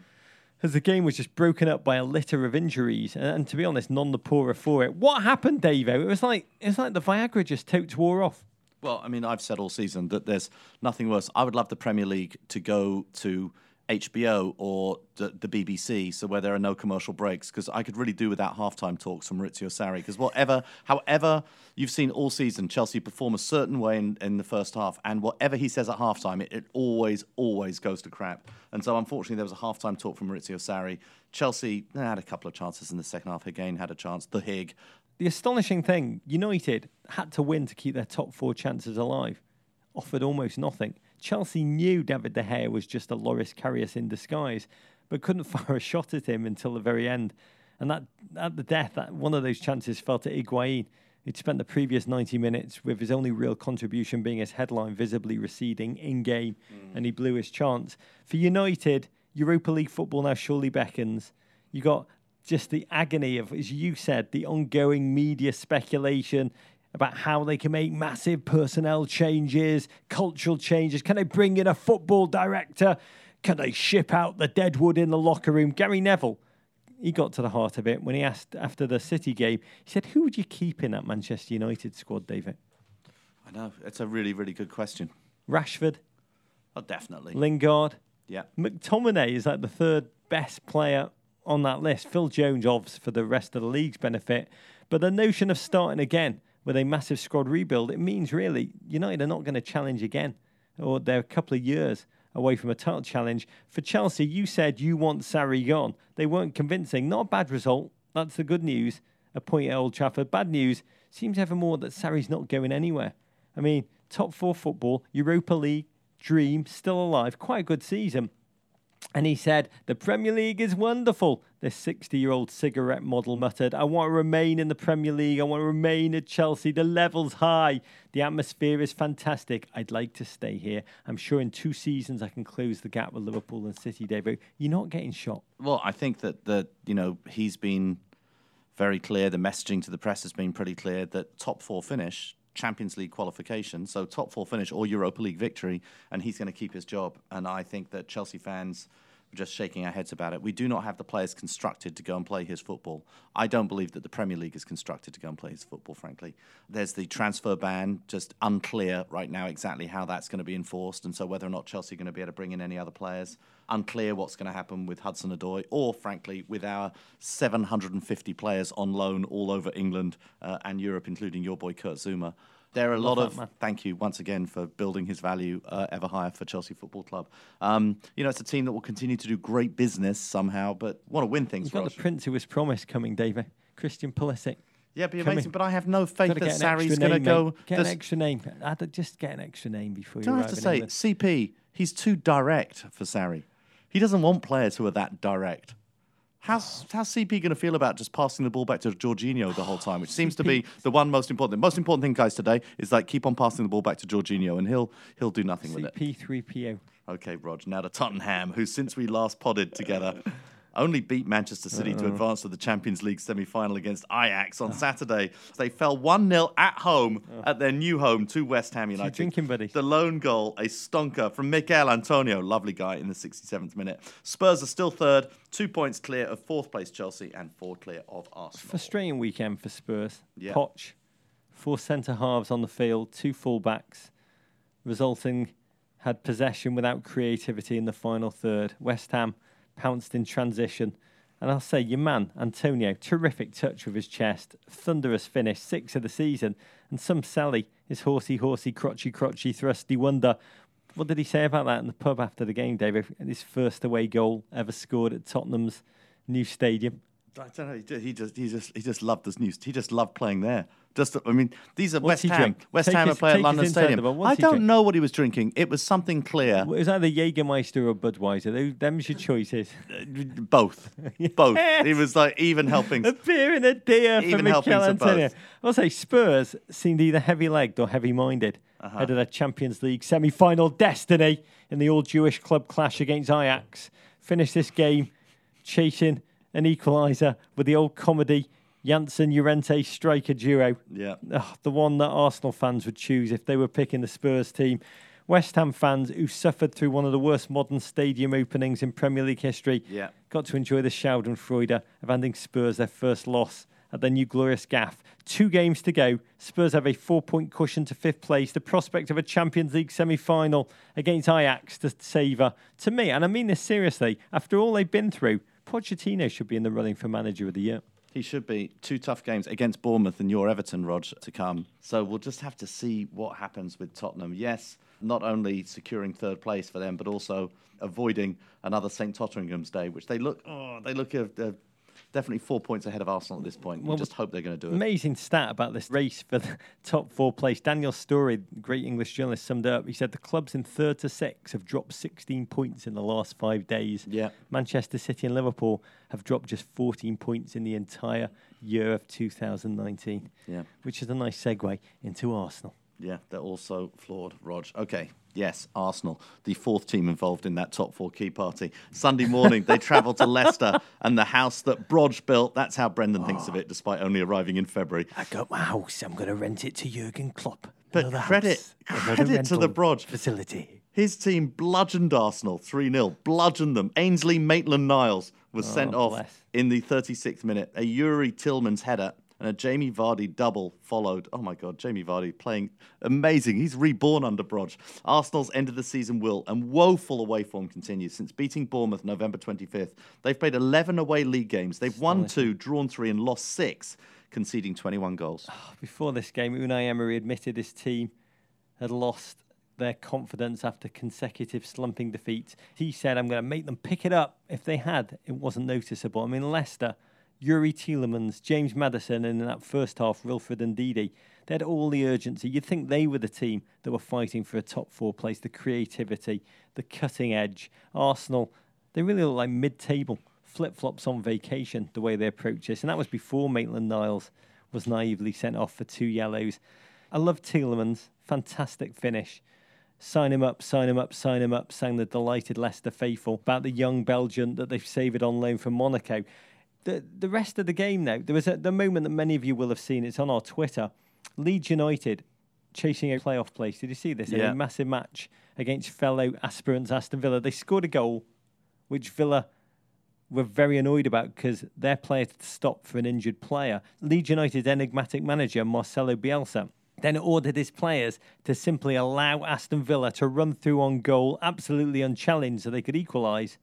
Speaker 4: As the game was just broken up by a litter of injuries, and, and to be honest, none the poorer for it. What happened, Davo? It was like it was like the Viagra just totes wore off.
Speaker 3: Well, I mean, I've said all season that there's nothing worse. I would love the Premier League to go to HBO or the, the BBC, so where there are no commercial breaks, because I could really do without halftime talks from Maurizio Sarri. Because whatever, however you've seen all season, Chelsea perform a certain way in, in the first half, and whatever he says at halftime, it, it always, always goes to crap. And so, unfortunately, there was a halftime talk from Maurizio Sarri. Chelsea had a couple of chances in the second half. Again, had a chance. The Hig.
Speaker 4: The astonishing thing, United had to win to keep their top four chances alive. Offered almost nothing. Chelsea knew David De Gea was just a Loris Karius in disguise, but couldn't fire a shot at him until the very end. And that at the death, that one of those chances fell to Higuain, who'd spent the previous 90 minutes with his only real contribution being his headline visibly receding in game, mm. and he blew his chance. For United, Europa League football now surely beckons. You got just the agony of, as you said, the ongoing media speculation about how they can make massive personnel changes, cultural changes. Can they bring in a football director? Can they ship out the deadwood in the locker room? Gary Neville, he got to the heart of it when he asked after the City game. He said, "Who would you keep in that Manchester United squad, David?
Speaker 3: I know it's a really, really good question.
Speaker 4: Rashford,
Speaker 3: Oh, definitely.
Speaker 4: Lingard,
Speaker 3: Yeah.
Speaker 4: McTominay is like the third best player on that list. Phil Jones, obviously, for the rest of the league's benefit. But the notion of starting again with a massive squad rebuild, it means really United are not going to challenge again, or they're a couple of years away from a title challenge. For Chelsea, you said you want Sarri gone. They weren't convincing. Not a bad result. That's the good news. A point at Old Trafford. Bad news seems ever more that Sarri's not going anywhere. I mean, top four football, Europa League, dream, still alive. Quite a good season. And he said, The Premier League is wonderful. This 60 year old cigarette model muttered, I want to remain in the Premier League. I want to remain at Chelsea. The level's high. The atmosphere is fantastic. I'd like to stay here. I'm sure in two seasons I can close the gap with Liverpool and City, David. You're not getting shot.
Speaker 3: Well, I think that, that you know, he's been very clear. The messaging to the press has been pretty clear that top four finish Champions League qualification, so top four finish or Europa League victory, and he's going to keep his job. And I think that Chelsea fans are just shaking our heads about it. We do not have the players constructed to go and play his football. I don't believe that the Premier League is constructed to go and play his football, frankly. There's the transfer ban, just unclear right now exactly how that's going to be enforced, and so whether or not Chelsea are going to be able to bring in any other players. Unclear what's going to happen with Hudson Odoi, or frankly, with our 750 players on loan all over England uh, and Europe, including your boy Kurt Zouma. There are a
Speaker 4: Love
Speaker 3: lot of
Speaker 4: man.
Speaker 3: thank you once again for building his value uh, ever higher for Chelsea Football Club. Um, you know, it's a team that will continue to do great business somehow, but want to win things.
Speaker 4: You've got the prince who was promised coming, David. Christian Pulisic.
Speaker 3: Yeah, be amazing. But I have no faith that Sarri's going to go.
Speaker 4: Get an extra name. I'd just get an extra name before you
Speaker 3: I have to say. CP, he's too direct for Sarri. He doesn't want players who are that direct. How's, how's CP going to feel about just passing the ball back to Jorginho the whole time, which seems to be the one most important thing. Most important thing, guys, today is like keep on passing the ball back to Jorginho, and he'll he'll do nothing with it.
Speaker 4: CP3PO.
Speaker 3: Okay, Rog. Now to Tottenham, who since we last podded together, only beat Manchester City to advance to the Champions League semi-final against Ajax on ah. Saturday. They fell one 0 at home ah. at their new home to West Ham United.
Speaker 4: drinking buddies?
Speaker 3: The lone goal, a stonker from Michail Antonio, lovely guy in the 67th minute. Spurs are still third, two points clear of fourth place Chelsea and four clear of Arsenal.
Speaker 4: Frustrating weekend for Spurs.
Speaker 3: Yeah.
Speaker 4: Poch, four centre halves on the field, two full-backs, resulting had possession without creativity in the final third. West Ham pounced in transition. And I'll say, your man, Antonio, terrific touch with his chest, thunderous finish, six of the season. And some Sally, his horsey, horsey, crotchy, crotchy, thrusty wonder. What did he say about that in the pub after the game, David? His first away goal ever scored at Tottenham's new stadium.
Speaker 3: I don't know. He just, he just, he just, loved this news. He just loved playing there. Just, I mean, these are
Speaker 4: What's
Speaker 3: West Ham.
Speaker 4: drink?
Speaker 3: West
Speaker 4: Take
Speaker 3: Ham
Speaker 4: us-
Speaker 3: are playing at London Stadium.
Speaker 4: the
Speaker 3: I don't
Speaker 4: drink?
Speaker 3: know what he was drinking. It was something clear.
Speaker 4: Well, It was either Jägermeister or Budweiser. Those, them's your choices.
Speaker 3: Both, both. He was like even helping.
Speaker 4: a beer and a deer for
Speaker 3: Michail.
Speaker 4: Antonio. I'll say Spurs seemed either heavy-legged or heavy-minded
Speaker 3: Uh-huh.
Speaker 4: ahead of their Champions League semi-final destiny in the all-Jewish club clash against Ajax. Finished this game chasing an equaliser with the old comedy Janssen Llorente striker duo.
Speaker 3: Yeah.
Speaker 4: Ugh, the one that Arsenal fans would choose if they were picking the Spurs team. West Ham fans who suffered through one of the worst modern stadium openings in Premier League history
Speaker 3: Yeah.
Speaker 4: got to enjoy the Schadenfreude of handing Spurs their first loss at their new glorious gaff. Two games to go. Spurs have a four point cushion to fifth place. The prospect of a Champions League semi final against Ajax to savour. To me, and I mean this seriously, after all they've been through, Pochettino should be in the running for manager of the year.
Speaker 3: He should be. Two tough games against Bournemouth and your Everton, Rog, to come. So we'll just have to see what happens with Tottenham. Yes, not only securing third place for them, but also avoiding another St Tottenham's Day, which they look, oh, they look uh, uh, definitely four points ahead of Arsenal at this point. We
Speaker 4: Well,
Speaker 3: just hope they're going to do it.
Speaker 4: Amazing stat about this race for the top four place. Daniel Storey, great English journalist, summed it up. He said the clubs in third to six have dropped 16 points in the last five days.
Speaker 3: Yeah.
Speaker 4: Manchester City and Liverpool have dropped just 14 points in the entire year of 2019.
Speaker 3: Yeah.
Speaker 4: Which is a nice segue into Arsenal.
Speaker 3: Yeah, they're also flawed, Rog. Okay, yes, Arsenal, the fourth team involved in that top four key party. Sunday morning, they travel to Leicester and the house that Brodge built. That's how Brendan thinks of it, ah. despite only arriving in February.
Speaker 4: I got my house. I'm going to rent it to Jurgen Klopp.
Speaker 3: But
Speaker 4: Another
Speaker 3: credit-
Speaker 4: house,
Speaker 3: credit to the Brodge.
Speaker 4: facility.
Speaker 3: His team bludgeoned Arsenal 3 0, bludgeoned them. Ainsley Maitland Niles was sent oh, off
Speaker 4: bless.
Speaker 3: in the 36th minute. A Youri Tielemans header and a Jamie Vardy double followed. Oh my God, Jamie Vardy playing amazing. He's reborn under Brodge. Arsenal's end of the season will and woeful away form continues since beating Bournemouth November 25th. They've played 11 away league games. They've won two, drawn three, and lost six, conceding 21 goals.
Speaker 4: Ah, before this game, Unai Emery admitted his team had lost their confidence after consecutive slumping defeats. He said, I'm going to make them pick it up. If they had, it wasn't noticeable. I mean, Leicester Youri Tielemans, James Maddison, and in that first half, Wilfred Ndidi. They had all the urgency. You'd think they were the team that were fighting for a top four place, the creativity, the cutting edge. Arsenal, they really look like mid table, flip flops on vacation, the way they approach this. And that was before Maitland Niles was naively sent off for two yellows. I love Tielemans, fantastic finish. Sign him up, sign him up, sign him up, sang the delighted Leicester faithful about the young Belgian that they've saved on loan from Monaco the the rest of the game now, there was a, the moment that many of you will have seen. It's on our Twitter. Leeds United chasing a playoff place. Did you see this?
Speaker 3: Yeah.
Speaker 4: In a massive match against fellow aspirants Aston Villa, they scored a goal, which Villa were very annoyed about because their player had stopped for an injured player. Leeds United's enigmatic manager Marcelo Bielsa then ordered his players to simply allow Aston Villa to run through on goal, absolutely unchallenged, so they could equalise.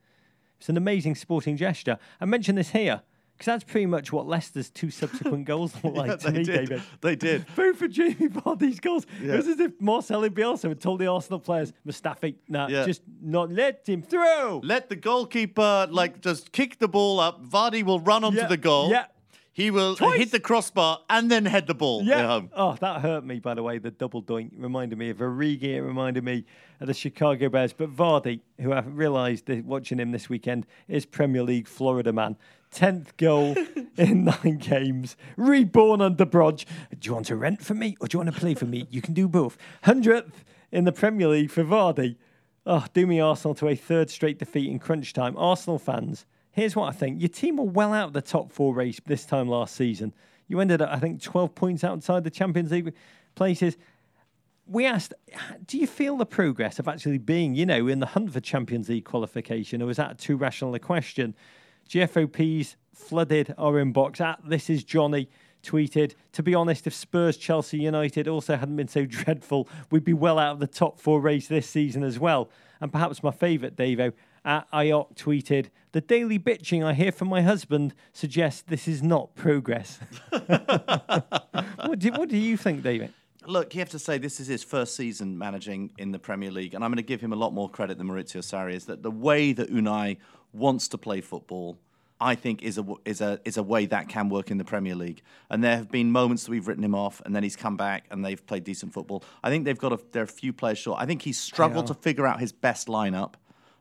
Speaker 4: It's an amazing sporting gesture. I mentioned this here because that's pretty much what Leicester's two subsequent goals look like
Speaker 3: Yeah,
Speaker 4: to me,
Speaker 3: did.
Speaker 4: David.
Speaker 3: They did.
Speaker 4: Both for Jamie Vardy's goals.
Speaker 3: Yeah.
Speaker 4: It was as if Marcelo Bielsa had told the Arsenal players, Mustafi, nah,
Speaker 3: Yeah.
Speaker 4: just not let him through.
Speaker 3: Let the goalkeeper like just kick the ball up. Vardy will run onto
Speaker 4: Yeah,
Speaker 3: the goal.
Speaker 4: yeah.
Speaker 3: He will
Speaker 4: Twice.
Speaker 3: hit the crossbar and then head the ball
Speaker 4: Yeah.
Speaker 3: home.
Speaker 4: Oh, that hurt me, by the way. The double doink reminded me of Origi. It reminded me of the Chicago Bears. But Vardy, who I've realised watching him this weekend, is Premier League Florida man. 10th goal in nine games. Reborn under Brodge. Do you want to rent for me or do you want to play for me? You can do both. 100th in the Premier League for Vardy. Oh, dooming Arsenal to a third straight defeat in crunch time. Arsenal fans, here's what I think. Your team were well out of the top four race this time last season. You ended up, I think, 12 points outside the Champions League places. We asked, do you feel the progress of actually being, you know, in the hunt for Champions League qualification, or is that too rational a question? GFOPs flooded our inbox at ah, This Is Johnny tweeted, to be honest, if Spurs, Chelsea, United also hadn't been so dreadful, we'd be well out of the top four race this season as well. And perhaps my favourite, Davo, at IOC tweeted, the daily bitching I hear from my husband suggests this is not progress. what, do, what do you think, David?
Speaker 3: Look, you have to say this is his first season managing in the Premier League, and I'm going to give him a lot more credit than Maurizio Sarri. Is that the way that Unai wants to play football? I think is a is a is a way that can work in the Premier League. And there have been moments that we've written him off, and then he's come back and they've played decent football. I think they've got a, they're a few players short. I think he's struggled to figure out his best lineup.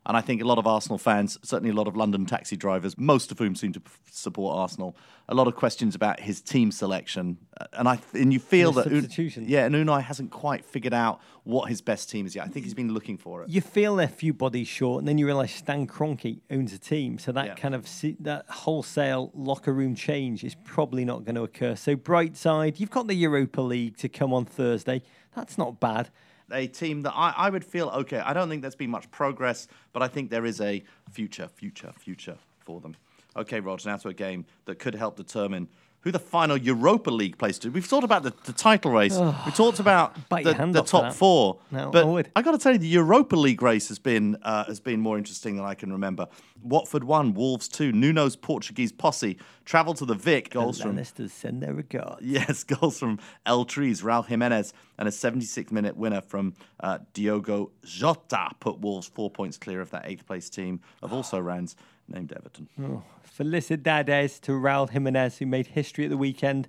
Speaker 3: And I think a lot of Arsenal fans, certainly a lot of London taxi drivers, most of whom seem to support Arsenal, a lot of questions about his team selection. Uh, And I and you feel
Speaker 4: His
Speaker 3: that Un- yeah, and Unai hasn't quite figured out what his best team is yet. I think he's been looking for it.
Speaker 4: You feel they're a few bodies short, and then you realise Stan Kroenke owns a team, so that
Speaker 3: Yeah.
Speaker 4: kind of that wholesale locker room change is probably not going to occur. So bright side, you've got the Europa League to come on Thursday. That's not bad.
Speaker 3: A team that I, I would feel okay. I don't think there's been much progress, but I think there is a future, future, future for them. Okay, Roger, now to a game that could help determine who the final Europa League place to. We've talked about the, the title race. we talked about the, the top four.
Speaker 4: No,
Speaker 3: but
Speaker 4: I would.
Speaker 3: got to tell you, the Europa League race has been uh, has been more interesting than I can remember. Watford won, Wolves two. Nuno's Portuguese posse travelled to the Vic. Goals
Speaker 4: The
Speaker 3: from
Speaker 4: Lannisters send their regards.
Speaker 3: Yes, goals from El Tri's, Raul Jimenez, and a 76th minute winner from uh, Diogo Jota put Wolves four points clear of that eighth place team of also rounds named Everton.
Speaker 4: Oh, felicidades to Raul Jimenez, who made history at the weekend.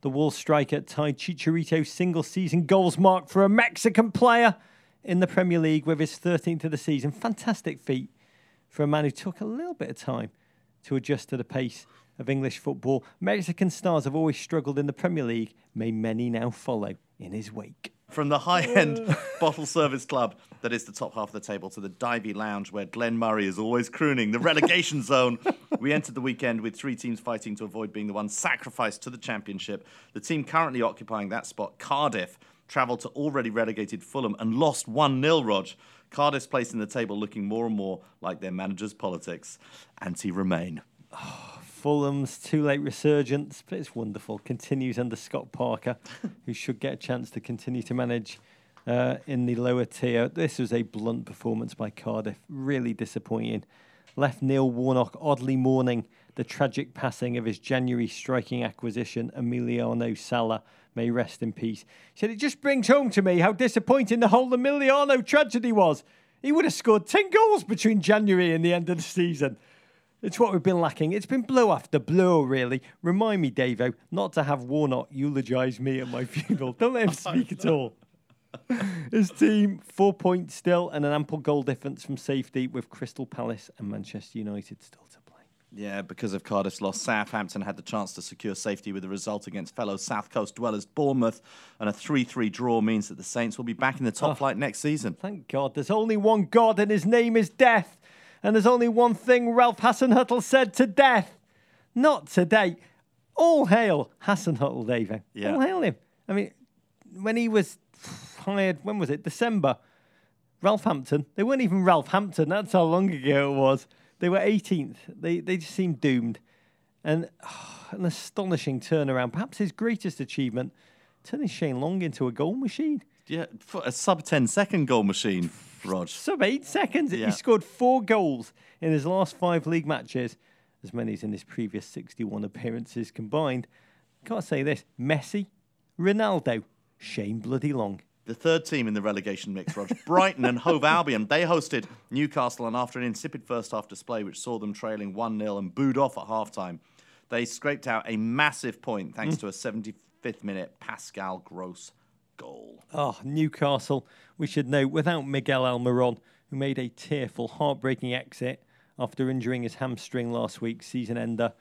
Speaker 4: The Wolves striker tied Chicharito's single season goals mark for a Mexican player in the Premier League with his 13th of the season. Fantastic feat for a man who took a little bit of time to adjust to the pace of English football. Mexican stars have always struggled in the Premier League. May many now follow in his wake.
Speaker 3: From the high end bottle service club that is the top half of the table to the divey lounge where Glenn Murray is always crooning, the relegation zone, we entered the weekend with three teams fighting to avoid being the one sacrificed to the championship. The team currently occupying that spot, Cardiff, travelled to already relegated Fulham and lost 1 0, Rog. Cardiff's place in the table looking more and more like their manager's politics. Anti Remain.
Speaker 4: Oh, Fulham's too late resurgence, but it's wonderful. Continues under Scott Parker, who should get a chance to continue to manage uh, in the lower tier. This was a blunt performance by Cardiff, really disappointing. Left Neil Warnock oddly mourning the tragic passing of his January striking acquisition, Emiliano Sala. May rest in peace. He said, It just brings home to me how disappointing the whole Emiliano tragedy was. He would have scored 10 goals between January and the end of the season. It's what we've been lacking. It's been blow after blow, really. Remind me, Davo, not to have Warnock eulogise me at my funeral. Don't let him speak at all. His team, four points still, and an ample goal difference from safety with Crystal Palace and Manchester United still to play.
Speaker 3: Yeah, because of Cardiff's loss, Southampton had the chance to secure safety with a result against fellow South Coast dwellers Bournemouth, and a 3 3 draw means that the Saints will be back in the top
Speaker 4: Oh.
Speaker 3: flight next season.
Speaker 4: Thank God. There's only one God, and his name is death. And there's only one thing Ralph Hasenhüttl said to death. Not today. All hail Hasenhüttl, David.
Speaker 3: Yeah.
Speaker 4: All hail him. I mean, when he was hired, when was it? December. Ralph Hampton. They weren't even Ralph Hampton. That's how long ago it was. They were 18th. They, they just seemed doomed. And ah, an astonishing turnaround. Perhaps his greatest achievement, turning Shane Long into a goal machine.
Speaker 3: Yeah, a sub 10 second goal machine, Rog.
Speaker 4: sub eight seconds.
Speaker 3: Yeah.
Speaker 4: He scored four goals in his last five league matches, as many as in his previous 61 appearances combined. Can't say this Messi, Ronaldo, Shane Bloody Long.
Speaker 3: The third team in the relegation mix, Rog. Brighton and Hove Albion. They hosted Newcastle, and after an insipid first half display, which saw them trailing 1 0 and booed off at half time, they scraped out a massive point thanks mm. to a 75th minute Pascal Gross goal.
Speaker 4: Oh, Newcastle, we should know, without Miguel Almiron, who made a tearful, heartbreaking exit after injuring his hamstring last week, season ender.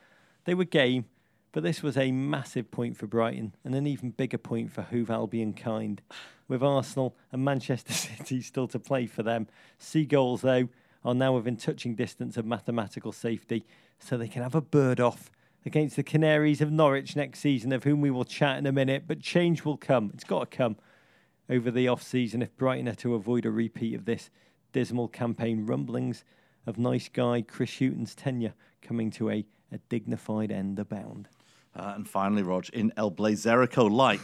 Speaker 4: They were game, but this was a massive point for Brighton and an even bigger point for Hove Albion kind. With Arsenal and Manchester City still to play for them, Seagulls, though, are now within touching distance of mathematical safety, so they can have a bird off against the Canaries of Norwich next season, of whom we will chat in a minute. But change will come. It's got to come over the off season if Brighton are to avoid a repeat of this dismal campaign. Rumblings of nice guy Chris Hughton's tenure coming to a, a dignified end abound.
Speaker 3: Uh, and finally, Rog, in El Blazerico Light,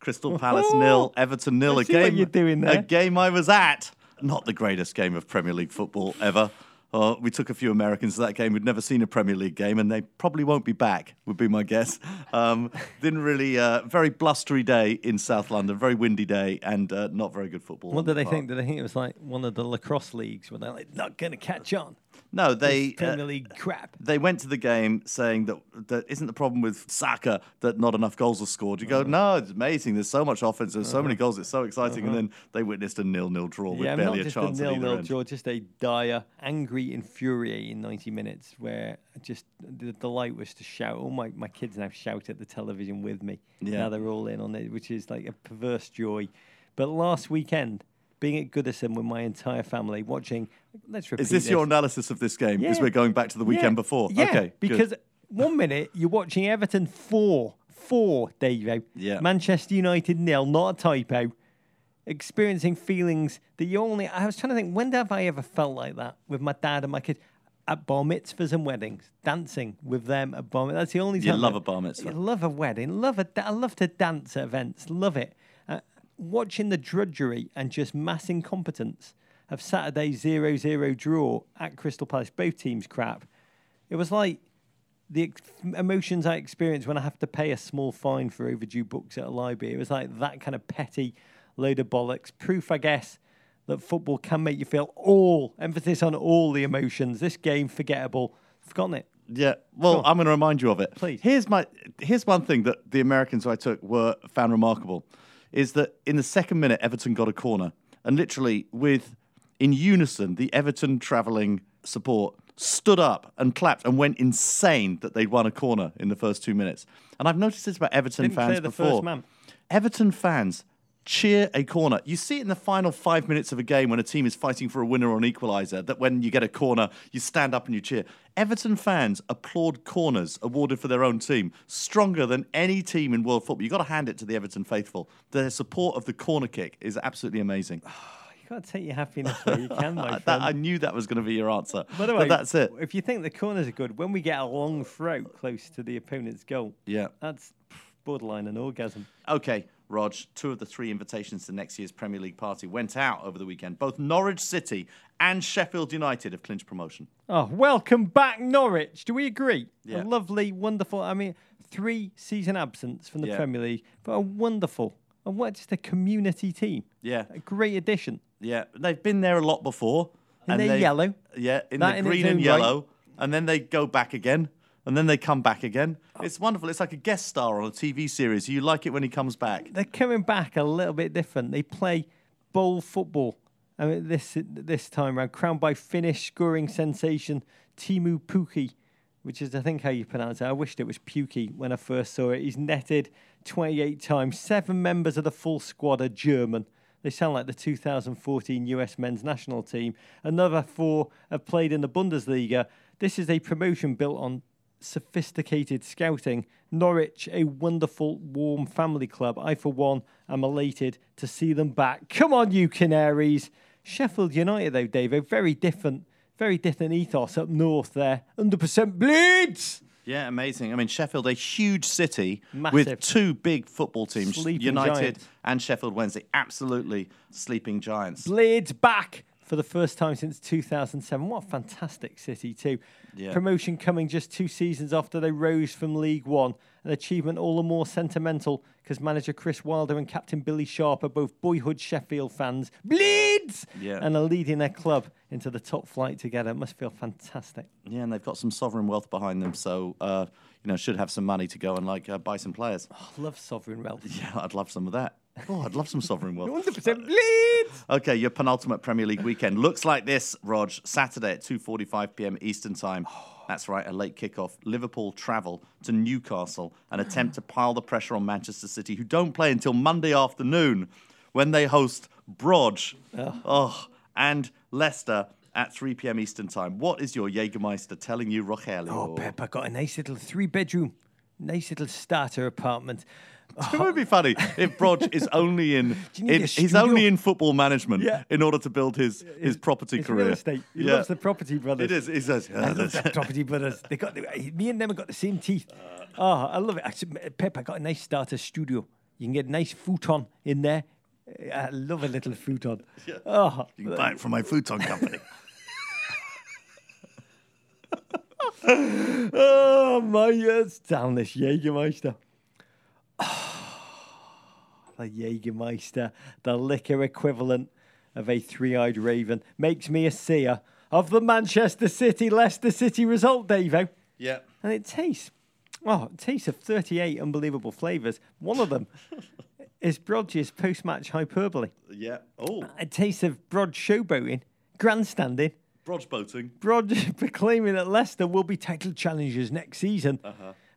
Speaker 3: Crystal Palace nil, Everton nil.
Speaker 4: I
Speaker 3: A game
Speaker 4: you're doing
Speaker 3: A game I was at. Not the greatest game of Premier League football ever. Uh, we took a few Americans to that game who'd never seen a Premier League game, and they probably won't be back. Would be my guess. Um, didn't really. Uh, very blustery day in South London. Very windy day, and uh, not very good football.
Speaker 4: What did
Speaker 3: the
Speaker 4: they
Speaker 3: park.
Speaker 4: think? Did they think it was like one of the lacrosse leagues where they're like not going to catch on?
Speaker 3: No, they.
Speaker 4: This Premier
Speaker 3: uh,
Speaker 4: League crap.
Speaker 3: they went to the game saying that that isn't the problem with soccer that not enough goals are scored. You go,
Speaker 4: Uh-huh.
Speaker 3: no, it's amazing. There's so much offense. There's so many goals. It's so exciting. And then they witnessed a nil-nil draw with
Speaker 4: Uh-huh. Yeah,
Speaker 3: barely
Speaker 4: not
Speaker 3: a
Speaker 4: just
Speaker 3: chance
Speaker 4: a
Speaker 3: at either
Speaker 4: nil-nil draw, just a dire, angry, infuriating 90 minutes where just the delight was to shout. All my, my kids now shout at the television with me.
Speaker 3: Yeah.
Speaker 4: Now they're all in on it, which is like a perverse joy. But last weekend, being at Goodison with my entire family, watching, let's repeat
Speaker 3: Is this your analysis of this game? Because
Speaker 4: Yeah.
Speaker 3: we're going back to the weekend
Speaker 4: Yeah,
Speaker 3: before.
Speaker 4: Yeah,
Speaker 3: okay, good.
Speaker 4: because one minute you're watching Everton four, four, Davo.
Speaker 3: Yeah.
Speaker 4: Manchester United nil, not a typo. Experiencing feelings that you only. I was trying to think, when have I ever felt like that with my dad and my kids? At bar mitzvahs and weddings, dancing with them at bar mitzvahs. That's the only
Speaker 3: You love
Speaker 4: I-
Speaker 3: a bar mitzvah.
Speaker 4: I love a wedding. Love a. I love to dance at events. Love it. Watching the drudgery and just mass incompetence of Saturday's 0-0 draw at Crystal Palace. Both teams crap. It was like the emotions I experience when I have to pay a small fine for overdue books at a library. It was like that kind of petty load of bollocks. Proof, I guess, that football can make you feel all, emphasis on all the emotions. This game, forgettable. Forgotten it.
Speaker 3: Yeah, well, I'm going to remind you of it.
Speaker 4: Please.
Speaker 3: Here's my here's one thing that the Americans I took were found remarkable, is that in the second minute Everton got a corner, and literally with in unison the Everton travelling support stood up and clapped and went insane that they'd won a corner in the first two minutes. And I've noticed this about Everton
Speaker 4: Didn't
Speaker 3: fans
Speaker 4: clear the
Speaker 3: before.
Speaker 4: first man.
Speaker 3: Everton fans cheer a corner. You see it in the final five minutes of a game when a team is fighting for a winner or an equaliser, that when you get a corner, you stand up and you cheer. Everton fans applaud corners awarded for their own team stronger than any team in world football. You've got to hand it to the Everton faithful. Their support of the corner kick is absolutely amazing.
Speaker 4: You can't take your happiness where you can, my
Speaker 3: That,
Speaker 4: friend.
Speaker 3: I knew that was going to be your answer.
Speaker 4: By the
Speaker 3: but
Speaker 4: way,
Speaker 3: that's it.
Speaker 4: If you think the corners are good, when we get a long throw close to the opponent's goal,
Speaker 3: Yeah.
Speaker 4: that's borderline an orgasm.
Speaker 3: Okay, Rog, two of the three invitations to next year's Premier League party went out over the weekend. Both Norwich City and Sheffield United have clinched promotion.
Speaker 4: Oh, welcome back, Norwich. Do we agree?
Speaker 3: Yeah.
Speaker 4: A lovely, wonderful. I mean, three season absence from the
Speaker 3: Yeah.
Speaker 4: Premier League, but a wonderful, and what just a community team.
Speaker 3: Yeah.
Speaker 4: A great addition.
Speaker 3: Yeah, they've been there a lot before.
Speaker 4: And they're
Speaker 3: they've-
Speaker 4: yellow.
Speaker 3: Yeah, in
Speaker 4: That
Speaker 3: the green and
Speaker 4: own right.
Speaker 3: yellow. And then they go back again. And then they come back again. Oh. It's wonderful. It's like a guest star on a TV series. You like it when he comes back.
Speaker 4: They're coming back a little bit different. They play bowl football. I mean, this this time around, crowned by Finnish scoring sensation Teemu Pukki, which is I think how you pronounce it. I wished it was Puki when I first saw it. He's netted 28 times. Seven members of the full squad are German. They sound like the 2014 US men's national team. Another four have played in the Bundesliga. This is a promotion built on sophisticated scouting. Norwich, a wonderful, warm family club. I, for one, am elated to see them back. Come on, you Canaries. Sheffield United, though, Dave, a very different, very different ethos up north there. 100% bleeds.
Speaker 3: Yeah, amazing. I mean, Sheffield, a huge city
Speaker 4: Massive.
Speaker 3: with two big football teams,
Speaker 4: Sleeping
Speaker 3: United
Speaker 4: giants.
Speaker 3: and Sheffield Wednesday. Absolutely sleeping giants.
Speaker 4: Blades back for the first time since 2007. What a fantastic city, too.
Speaker 3: Yeah.
Speaker 4: Promotion coming just two seasons after they rose from League One. An achievement all the more sentimental because manager Chris Wilder and captain Billy Sharp are both boyhood Sheffield fans. Bleeds!
Speaker 3: Yeah.
Speaker 4: And are leading their club into the top flight together. It must feel fantastic.
Speaker 3: Yeah, and they've got some sovereign wealth behind them, so uh, you know should have some money to go and like uh, buy some players.
Speaker 4: I love sovereign wealth.
Speaker 3: Yeah, I'd love some of that. Oh, I'd love some sovereign wealth.
Speaker 4: 100% bleeds!
Speaker 3: Okay, your penultimate Premier League weekend looks like this, Rog. Saturday at 2:45 p.m. Eastern Time. That's right, a late kickoff. Liverpool travel to Newcastle and attempt to pile the pressure on Manchester City, who don't play until Monday afternoon when they host Brodge. Oh, and Leicester at 3 p.m. Eastern Time. What is your Jägermeister telling you, Rogelio?
Speaker 4: Oh, Pep, I got a nice little three bedroom, nice little starter apartment.
Speaker 3: It would be funny if Brodge is only in, in he's only in football management
Speaker 4: Yeah.
Speaker 3: in order to build his his property
Speaker 4: It's
Speaker 3: career.
Speaker 4: real estate. He
Speaker 3: Yeah.
Speaker 4: loves the property brothers.
Speaker 3: It is. He says.
Speaker 4: I love that property brothers. They got the, me and them have got the same teeth. Uh. Oh, I love it. Actually, Pep, I got a nice starter studio. You can get a nice futon in there. I love a little futon. Oh,
Speaker 3: You can buy it from my futon company.
Speaker 4: oh my, this Jägermeister. Ah, the Jägermeister, the liquor equivalent of a three-eyed raven, makes me a seer of the Manchester City Leicester City result, Davo.
Speaker 3: yeah.
Speaker 4: And it tastes, oh, it tastes of 38 unbelievable flavours. One of them is Brodge's post-match hyperbole.
Speaker 3: Yeah. Oh,
Speaker 4: It tastes of Brodge showboating, grandstanding,
Speaker 3: Brodge boating.
Speaker 4: Brodge proclaiming that Leicester will be title challengers next season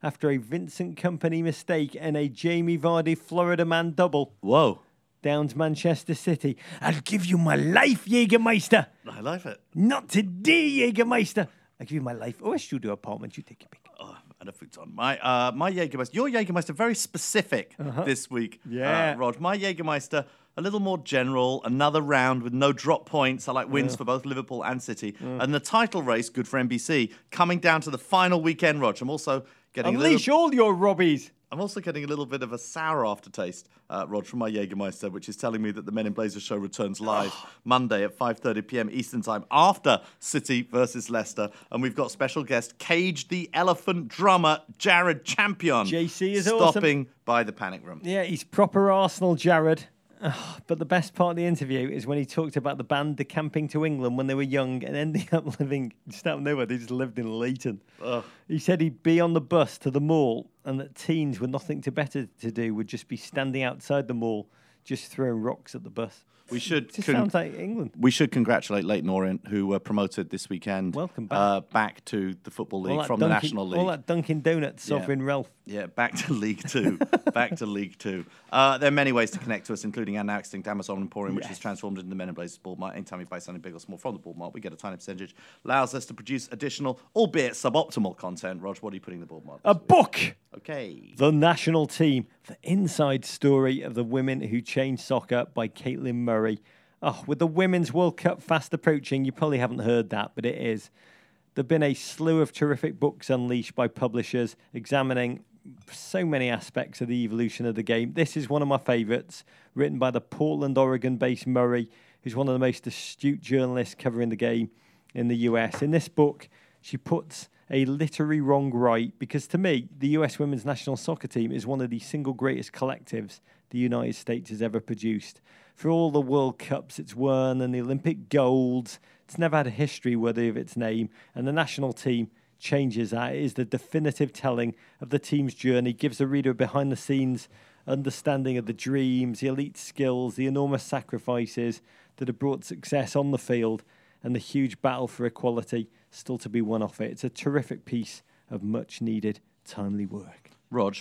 Speaker 4: after a Vincent Kompany mistake and a Jamie Vardy Florida man double.
Speaker 3: Whoa.
Speaker 4: Down to Manchester City. I'll give you my life, Jägermeister.
Speaker 3: I like it.
Speaker 4: Not today, Jägermeister. I'll give you my life. Oh, a studio apartment. You take your pick.
Speaker 3: Oh, and a futon. My uh, my Jägermeister. Your Jägermeister very specific this week.
Speaker 4: Yeah.
Speaker 3: uh, Rod. My Jägermeister a little more general. Another round with no drop points. I like wins for both Liverpool and City. And the title race, good for NBC, coming down to the final weekend. Rog. I'm also getting a little.
Speaker 4: Unleash all your Robbies.
Speaker 3: I'm also getting a little bit of a sour aftertaste, uh, Rod, from my Jägermeister, which is telling me that the Men in Blazers show returns live Monday at 5:30 p.m. Eastern Time after City versus Leicester, and we've got special guest Cage the Elephant drummer Jared Champion.
Speaker 4: JC is awesome.
Speaker 3: stopping by the Panic Room.
Speaker 4: Yeah, he's proper Arsenal, Jared. Ugh, but the best part of the interview is when he talked about the band decamping to England when they were young and ending up living just out of nowhere. They just lived in Leyton. He said he'd be on the bus to the mall and that teens with nothing to better to do would just be standing outside the mall, just throwing rocks at the bus.
Speaker 3: We should con-
Speaker 4: sounds like England.
Speaker 3: we should congratulate Leyton Orient, who were promoted this weekend.
Speaker 4: Welcome back.
Speaker 3: Uh, back to the Football League from the National League.
Speaker 4: All that Dunkin' Donuts, Sovereign Ralph.
Speaker 3: Yeah, back to League Two. back to League Two. Uh, there are many ways to connect to us, including our now extinct Amazon Emporium, which is transformed into the Men and Blazers Ball Mart. Anytime you buy something big or small from the Ball Mart, we get a tiny percentage. Allows us to produce additional, albeit suboptimal content. Rog, what are you putting in the Ball Mart?
Speaker 4: A book!
Speaker 3: Okay.
Speaker 4: The national team, the inside story of the women who changed soccer by Caitlin Murray. Oh, with the Women's World Cup fast approaching, you probably haven't heard that, but it is. There have been a slew of terrific books unleashed by publishers examining so many aspects of the evolution of the game. This is one of my favourites, written by the Portland, Oregon based Murray, who's one of the most astute journalists covering the game in the US. In this book, she puts a literary wrong right because to me, the US women's national soccer team is one of the single greatest collectives the United States has ever produced. For all the World Cups it's won and the Olympic golds, it's never had a history worthy of its name, and the national team changes that. It is the definitive telling of the team's journey, gives the reader a behind the scenes understanding of the dreams, the elite skills, the enormous sacrifices that have brought success on the field, and the huge battle for equality still to be won off it. It's a terrific piece of much needed, timely work.
Speaker 3: Rog,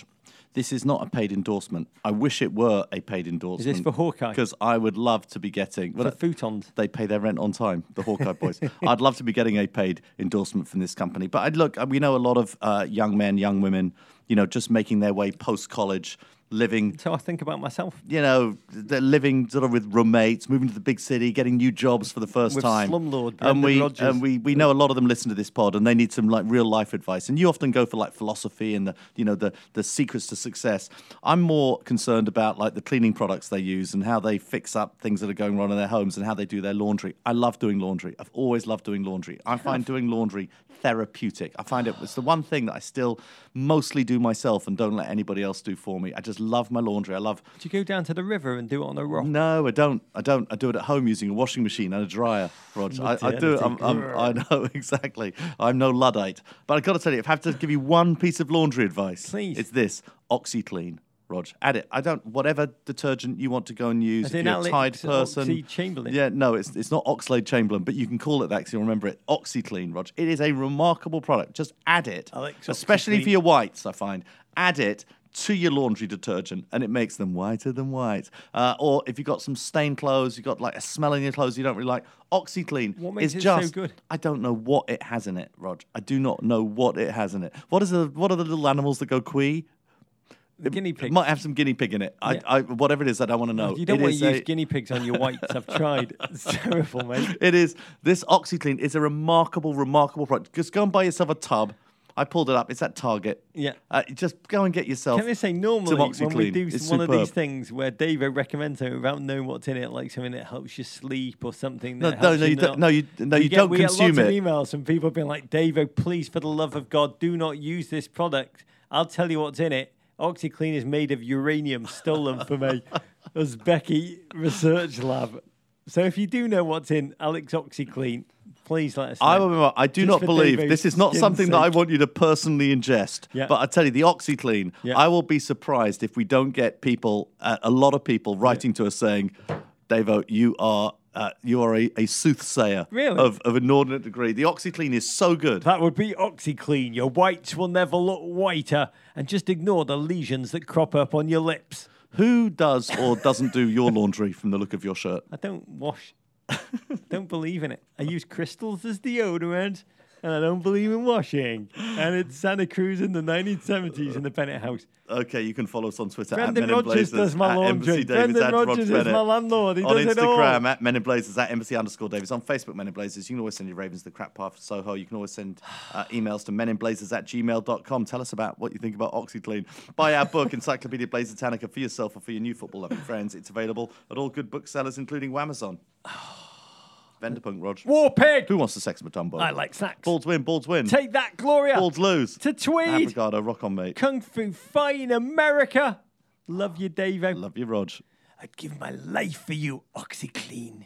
Speaker 3: this is not a paid endorsement. I wish it were a paid endorsement.
Speaker 4: Is this for Hawkeye?
Speaker 3: Because I would love to be getting. Well, For
Speaker 4: futons.
Speaker 3: they pay their rent on time, the Hawkeye boys. I'd love to be getting a paid endorsement from this company. But I'd look, we know a lot of uh, young men, young women, you know, just making their way post college, living
Speaker 4: So I think about myself.
Speaker 3: you know, they're living sort of with roommates, moving to the big city, getting new jobs for the first
Speaker 4: With
Speaker 3: time.
Speaker 4: slumlord
Speaker 3: and we
Speaker 4: Rodgers.
Speaker 3: and we we know a lot of them listen to this pod, and they need some like real life advice. And you often go for like philosophy and the you know the the secrets to success. I'm more concerned about like the cleaning products they use and how they fix up things that are going wrong in their homes and how they do their laundry. I love doing laundry. I've always loved doing laundry. I find doing laundry therapeutic. I find it it's the one thing that I still mostly do myself and don't let anybody else do for me. I just love my laundry. I love
Speaker 4: Do you go down to the river and do it on a rock?
Speaker 3: no, I don't. I don't. I do it at home using a washing machine and a dryer, Rog. I, I do. I'm, I'm, I know exactly. I'm no luddite. But I've got to tell you, if I have to give you one piece of laundry advice,
Speaker 4: Please.
Speaker 3: it's this: OxiClean. Rog, add it. I don't. Whatever detergent you want to go and use.
Speaker 4: As
Speaker 3: if you're a Tide person.
Speaker 4: Oxy-Chamberlain?
Speaker 3: Yeah, no, it's it's not Oxlade Chamberlain, but you can call it that because you'll remember it. OxiClean, Rog. It is a remarkable product. Just add it,
Speaker 4: Alex
Speaker 3: especially for your whites. I find add it to your laundry detergent, and it makes them whiter than white. Uh, or if you've got some stained clothes, you've got like a smell in your clothes you don't really like. OxiClean
Speaker 4: What makes
Speaker 3: is
Speaker 4: it so
Speaker 3: just.
Speaker 4: good?
Speaker 3: I don't know what it has in it, Rog. I do not know what it has in it. What is the what are the little animals that go quee?
Speaker 4: The guinea
Speaker 3: It
Speaker 4: pigs.
Speaker 3: might have some guinea pig in it. I,
Speaker 4: Yeah.
Speaker 3: I, whatever it is, I don't want to know.
Speaker 4: you don't
Speaker 3: It
Speaker 4: want to use
Speaker 3: a-
Speaker 4: guinea pigs on your whites. I've tried. It's terrible, mate.
Speaker 3: It is. This OxiClean is a remarkable, remarkable product. Just go and buy yourself a tub. I pulled it up. It's at Target.
Speaker 4: Yeah.
Speaker 3: Uh, just go and get yourself.
Speaker 4: Can I say normally when we
Speaker 3: OxiClean.
Speaker 4: do
Speaker 3: It's
Speaker 4: one of these things where David recommends something without knowing what's in it, like something that helps you sleep or something.
Speaker 3: No,
Speaker 4: That
Speaker 3: no, no, you don't- no, you- no,
Speaker 4: We
Speaker 3: you
Speaker 4: get-
Speaker 3: don't
Speaker 4: we
Speaker 3: consume
Speaker 4: get lots
Speaker 3: it.
Speaker 4: of emails from people being like, David, please, for the love of God, do not use this product. I'll tell you what's in it. OxiClean is made of uranium stolen from a Uzbeki research lab. So if you do know what's in Alex OxiClean, please let us know.
Speaker 3: I, will- I do
Speaker 4: Just
Speaker 3: not believe this is not something that I want you to personally ingest.
Speaker 4: Yeah.
Speaker 3: But I tell you, the OxiClean,
Speaker 4: Yeah.
Speaker 3: I will be surprised if we don't get people, uh, a lot of people, writing to us saying, Davo, you are. Uh, you are a, a soothsayer
Speaker 4: Really?
Speaker 3: of, of inordinate degree. The OxiClean is so good.
Speaker 4: That would be OxiClean. Your whites will never look whiter. And just ignore the lesions that crop up on your lips.
Speaker 3: Who does or doesn't do your laundry from the look of your shirt?
Speaker 4: I don't wash. don't believe in it. I use crystals as deodorant. And I don't believe in washing. And it's Santa Cruz in the 1970s in the Bennett house.
Speaker 3: Okay, you can follow us on Twitter
Speaker 4: Brendan
Speaker 3: at Men in Blazers,
Speaker 4: does my laundry.
Speaker 3: Embassy
Speaker 4: Brendan
Speaker 3: at Rog
Speaker 4: Rodgers is my landlord. He
Speaker 3: on
Speaker 4: does.
Speaker 3: Instagram at Men in Blazers, at Embassy underscore Davids. On Facebook, Men in Blazers. You can always send your Ravens the crap path Soho. You can always send uh, emails to meninblazers at gmail.com. Tell us about what you think about OxiClean. Buy our book, Encyclopedia Blazer Britannica, for yourself or for your new football loving friends. It's available at all good booksellers, including Amazon. Vanderpunk, Rog.
Speaker 4: War pig.
Speaker 3: Who wants the sex Matumbo?
Speaker 4: I like snacks.
Speaker 3: Balls win, balls win.
Speaker 4: Take that, Gloria.
Speaker 3: balls lose.
Speaker 4: To Tweed.
Speaker 3: Abrigado, rock on, mate.
Speaker 4: Kung Fu in America. Love you, Davo.
Speaker 3: Love you, Rog.
Speaker 4: I'd give my life for you, OxiClean.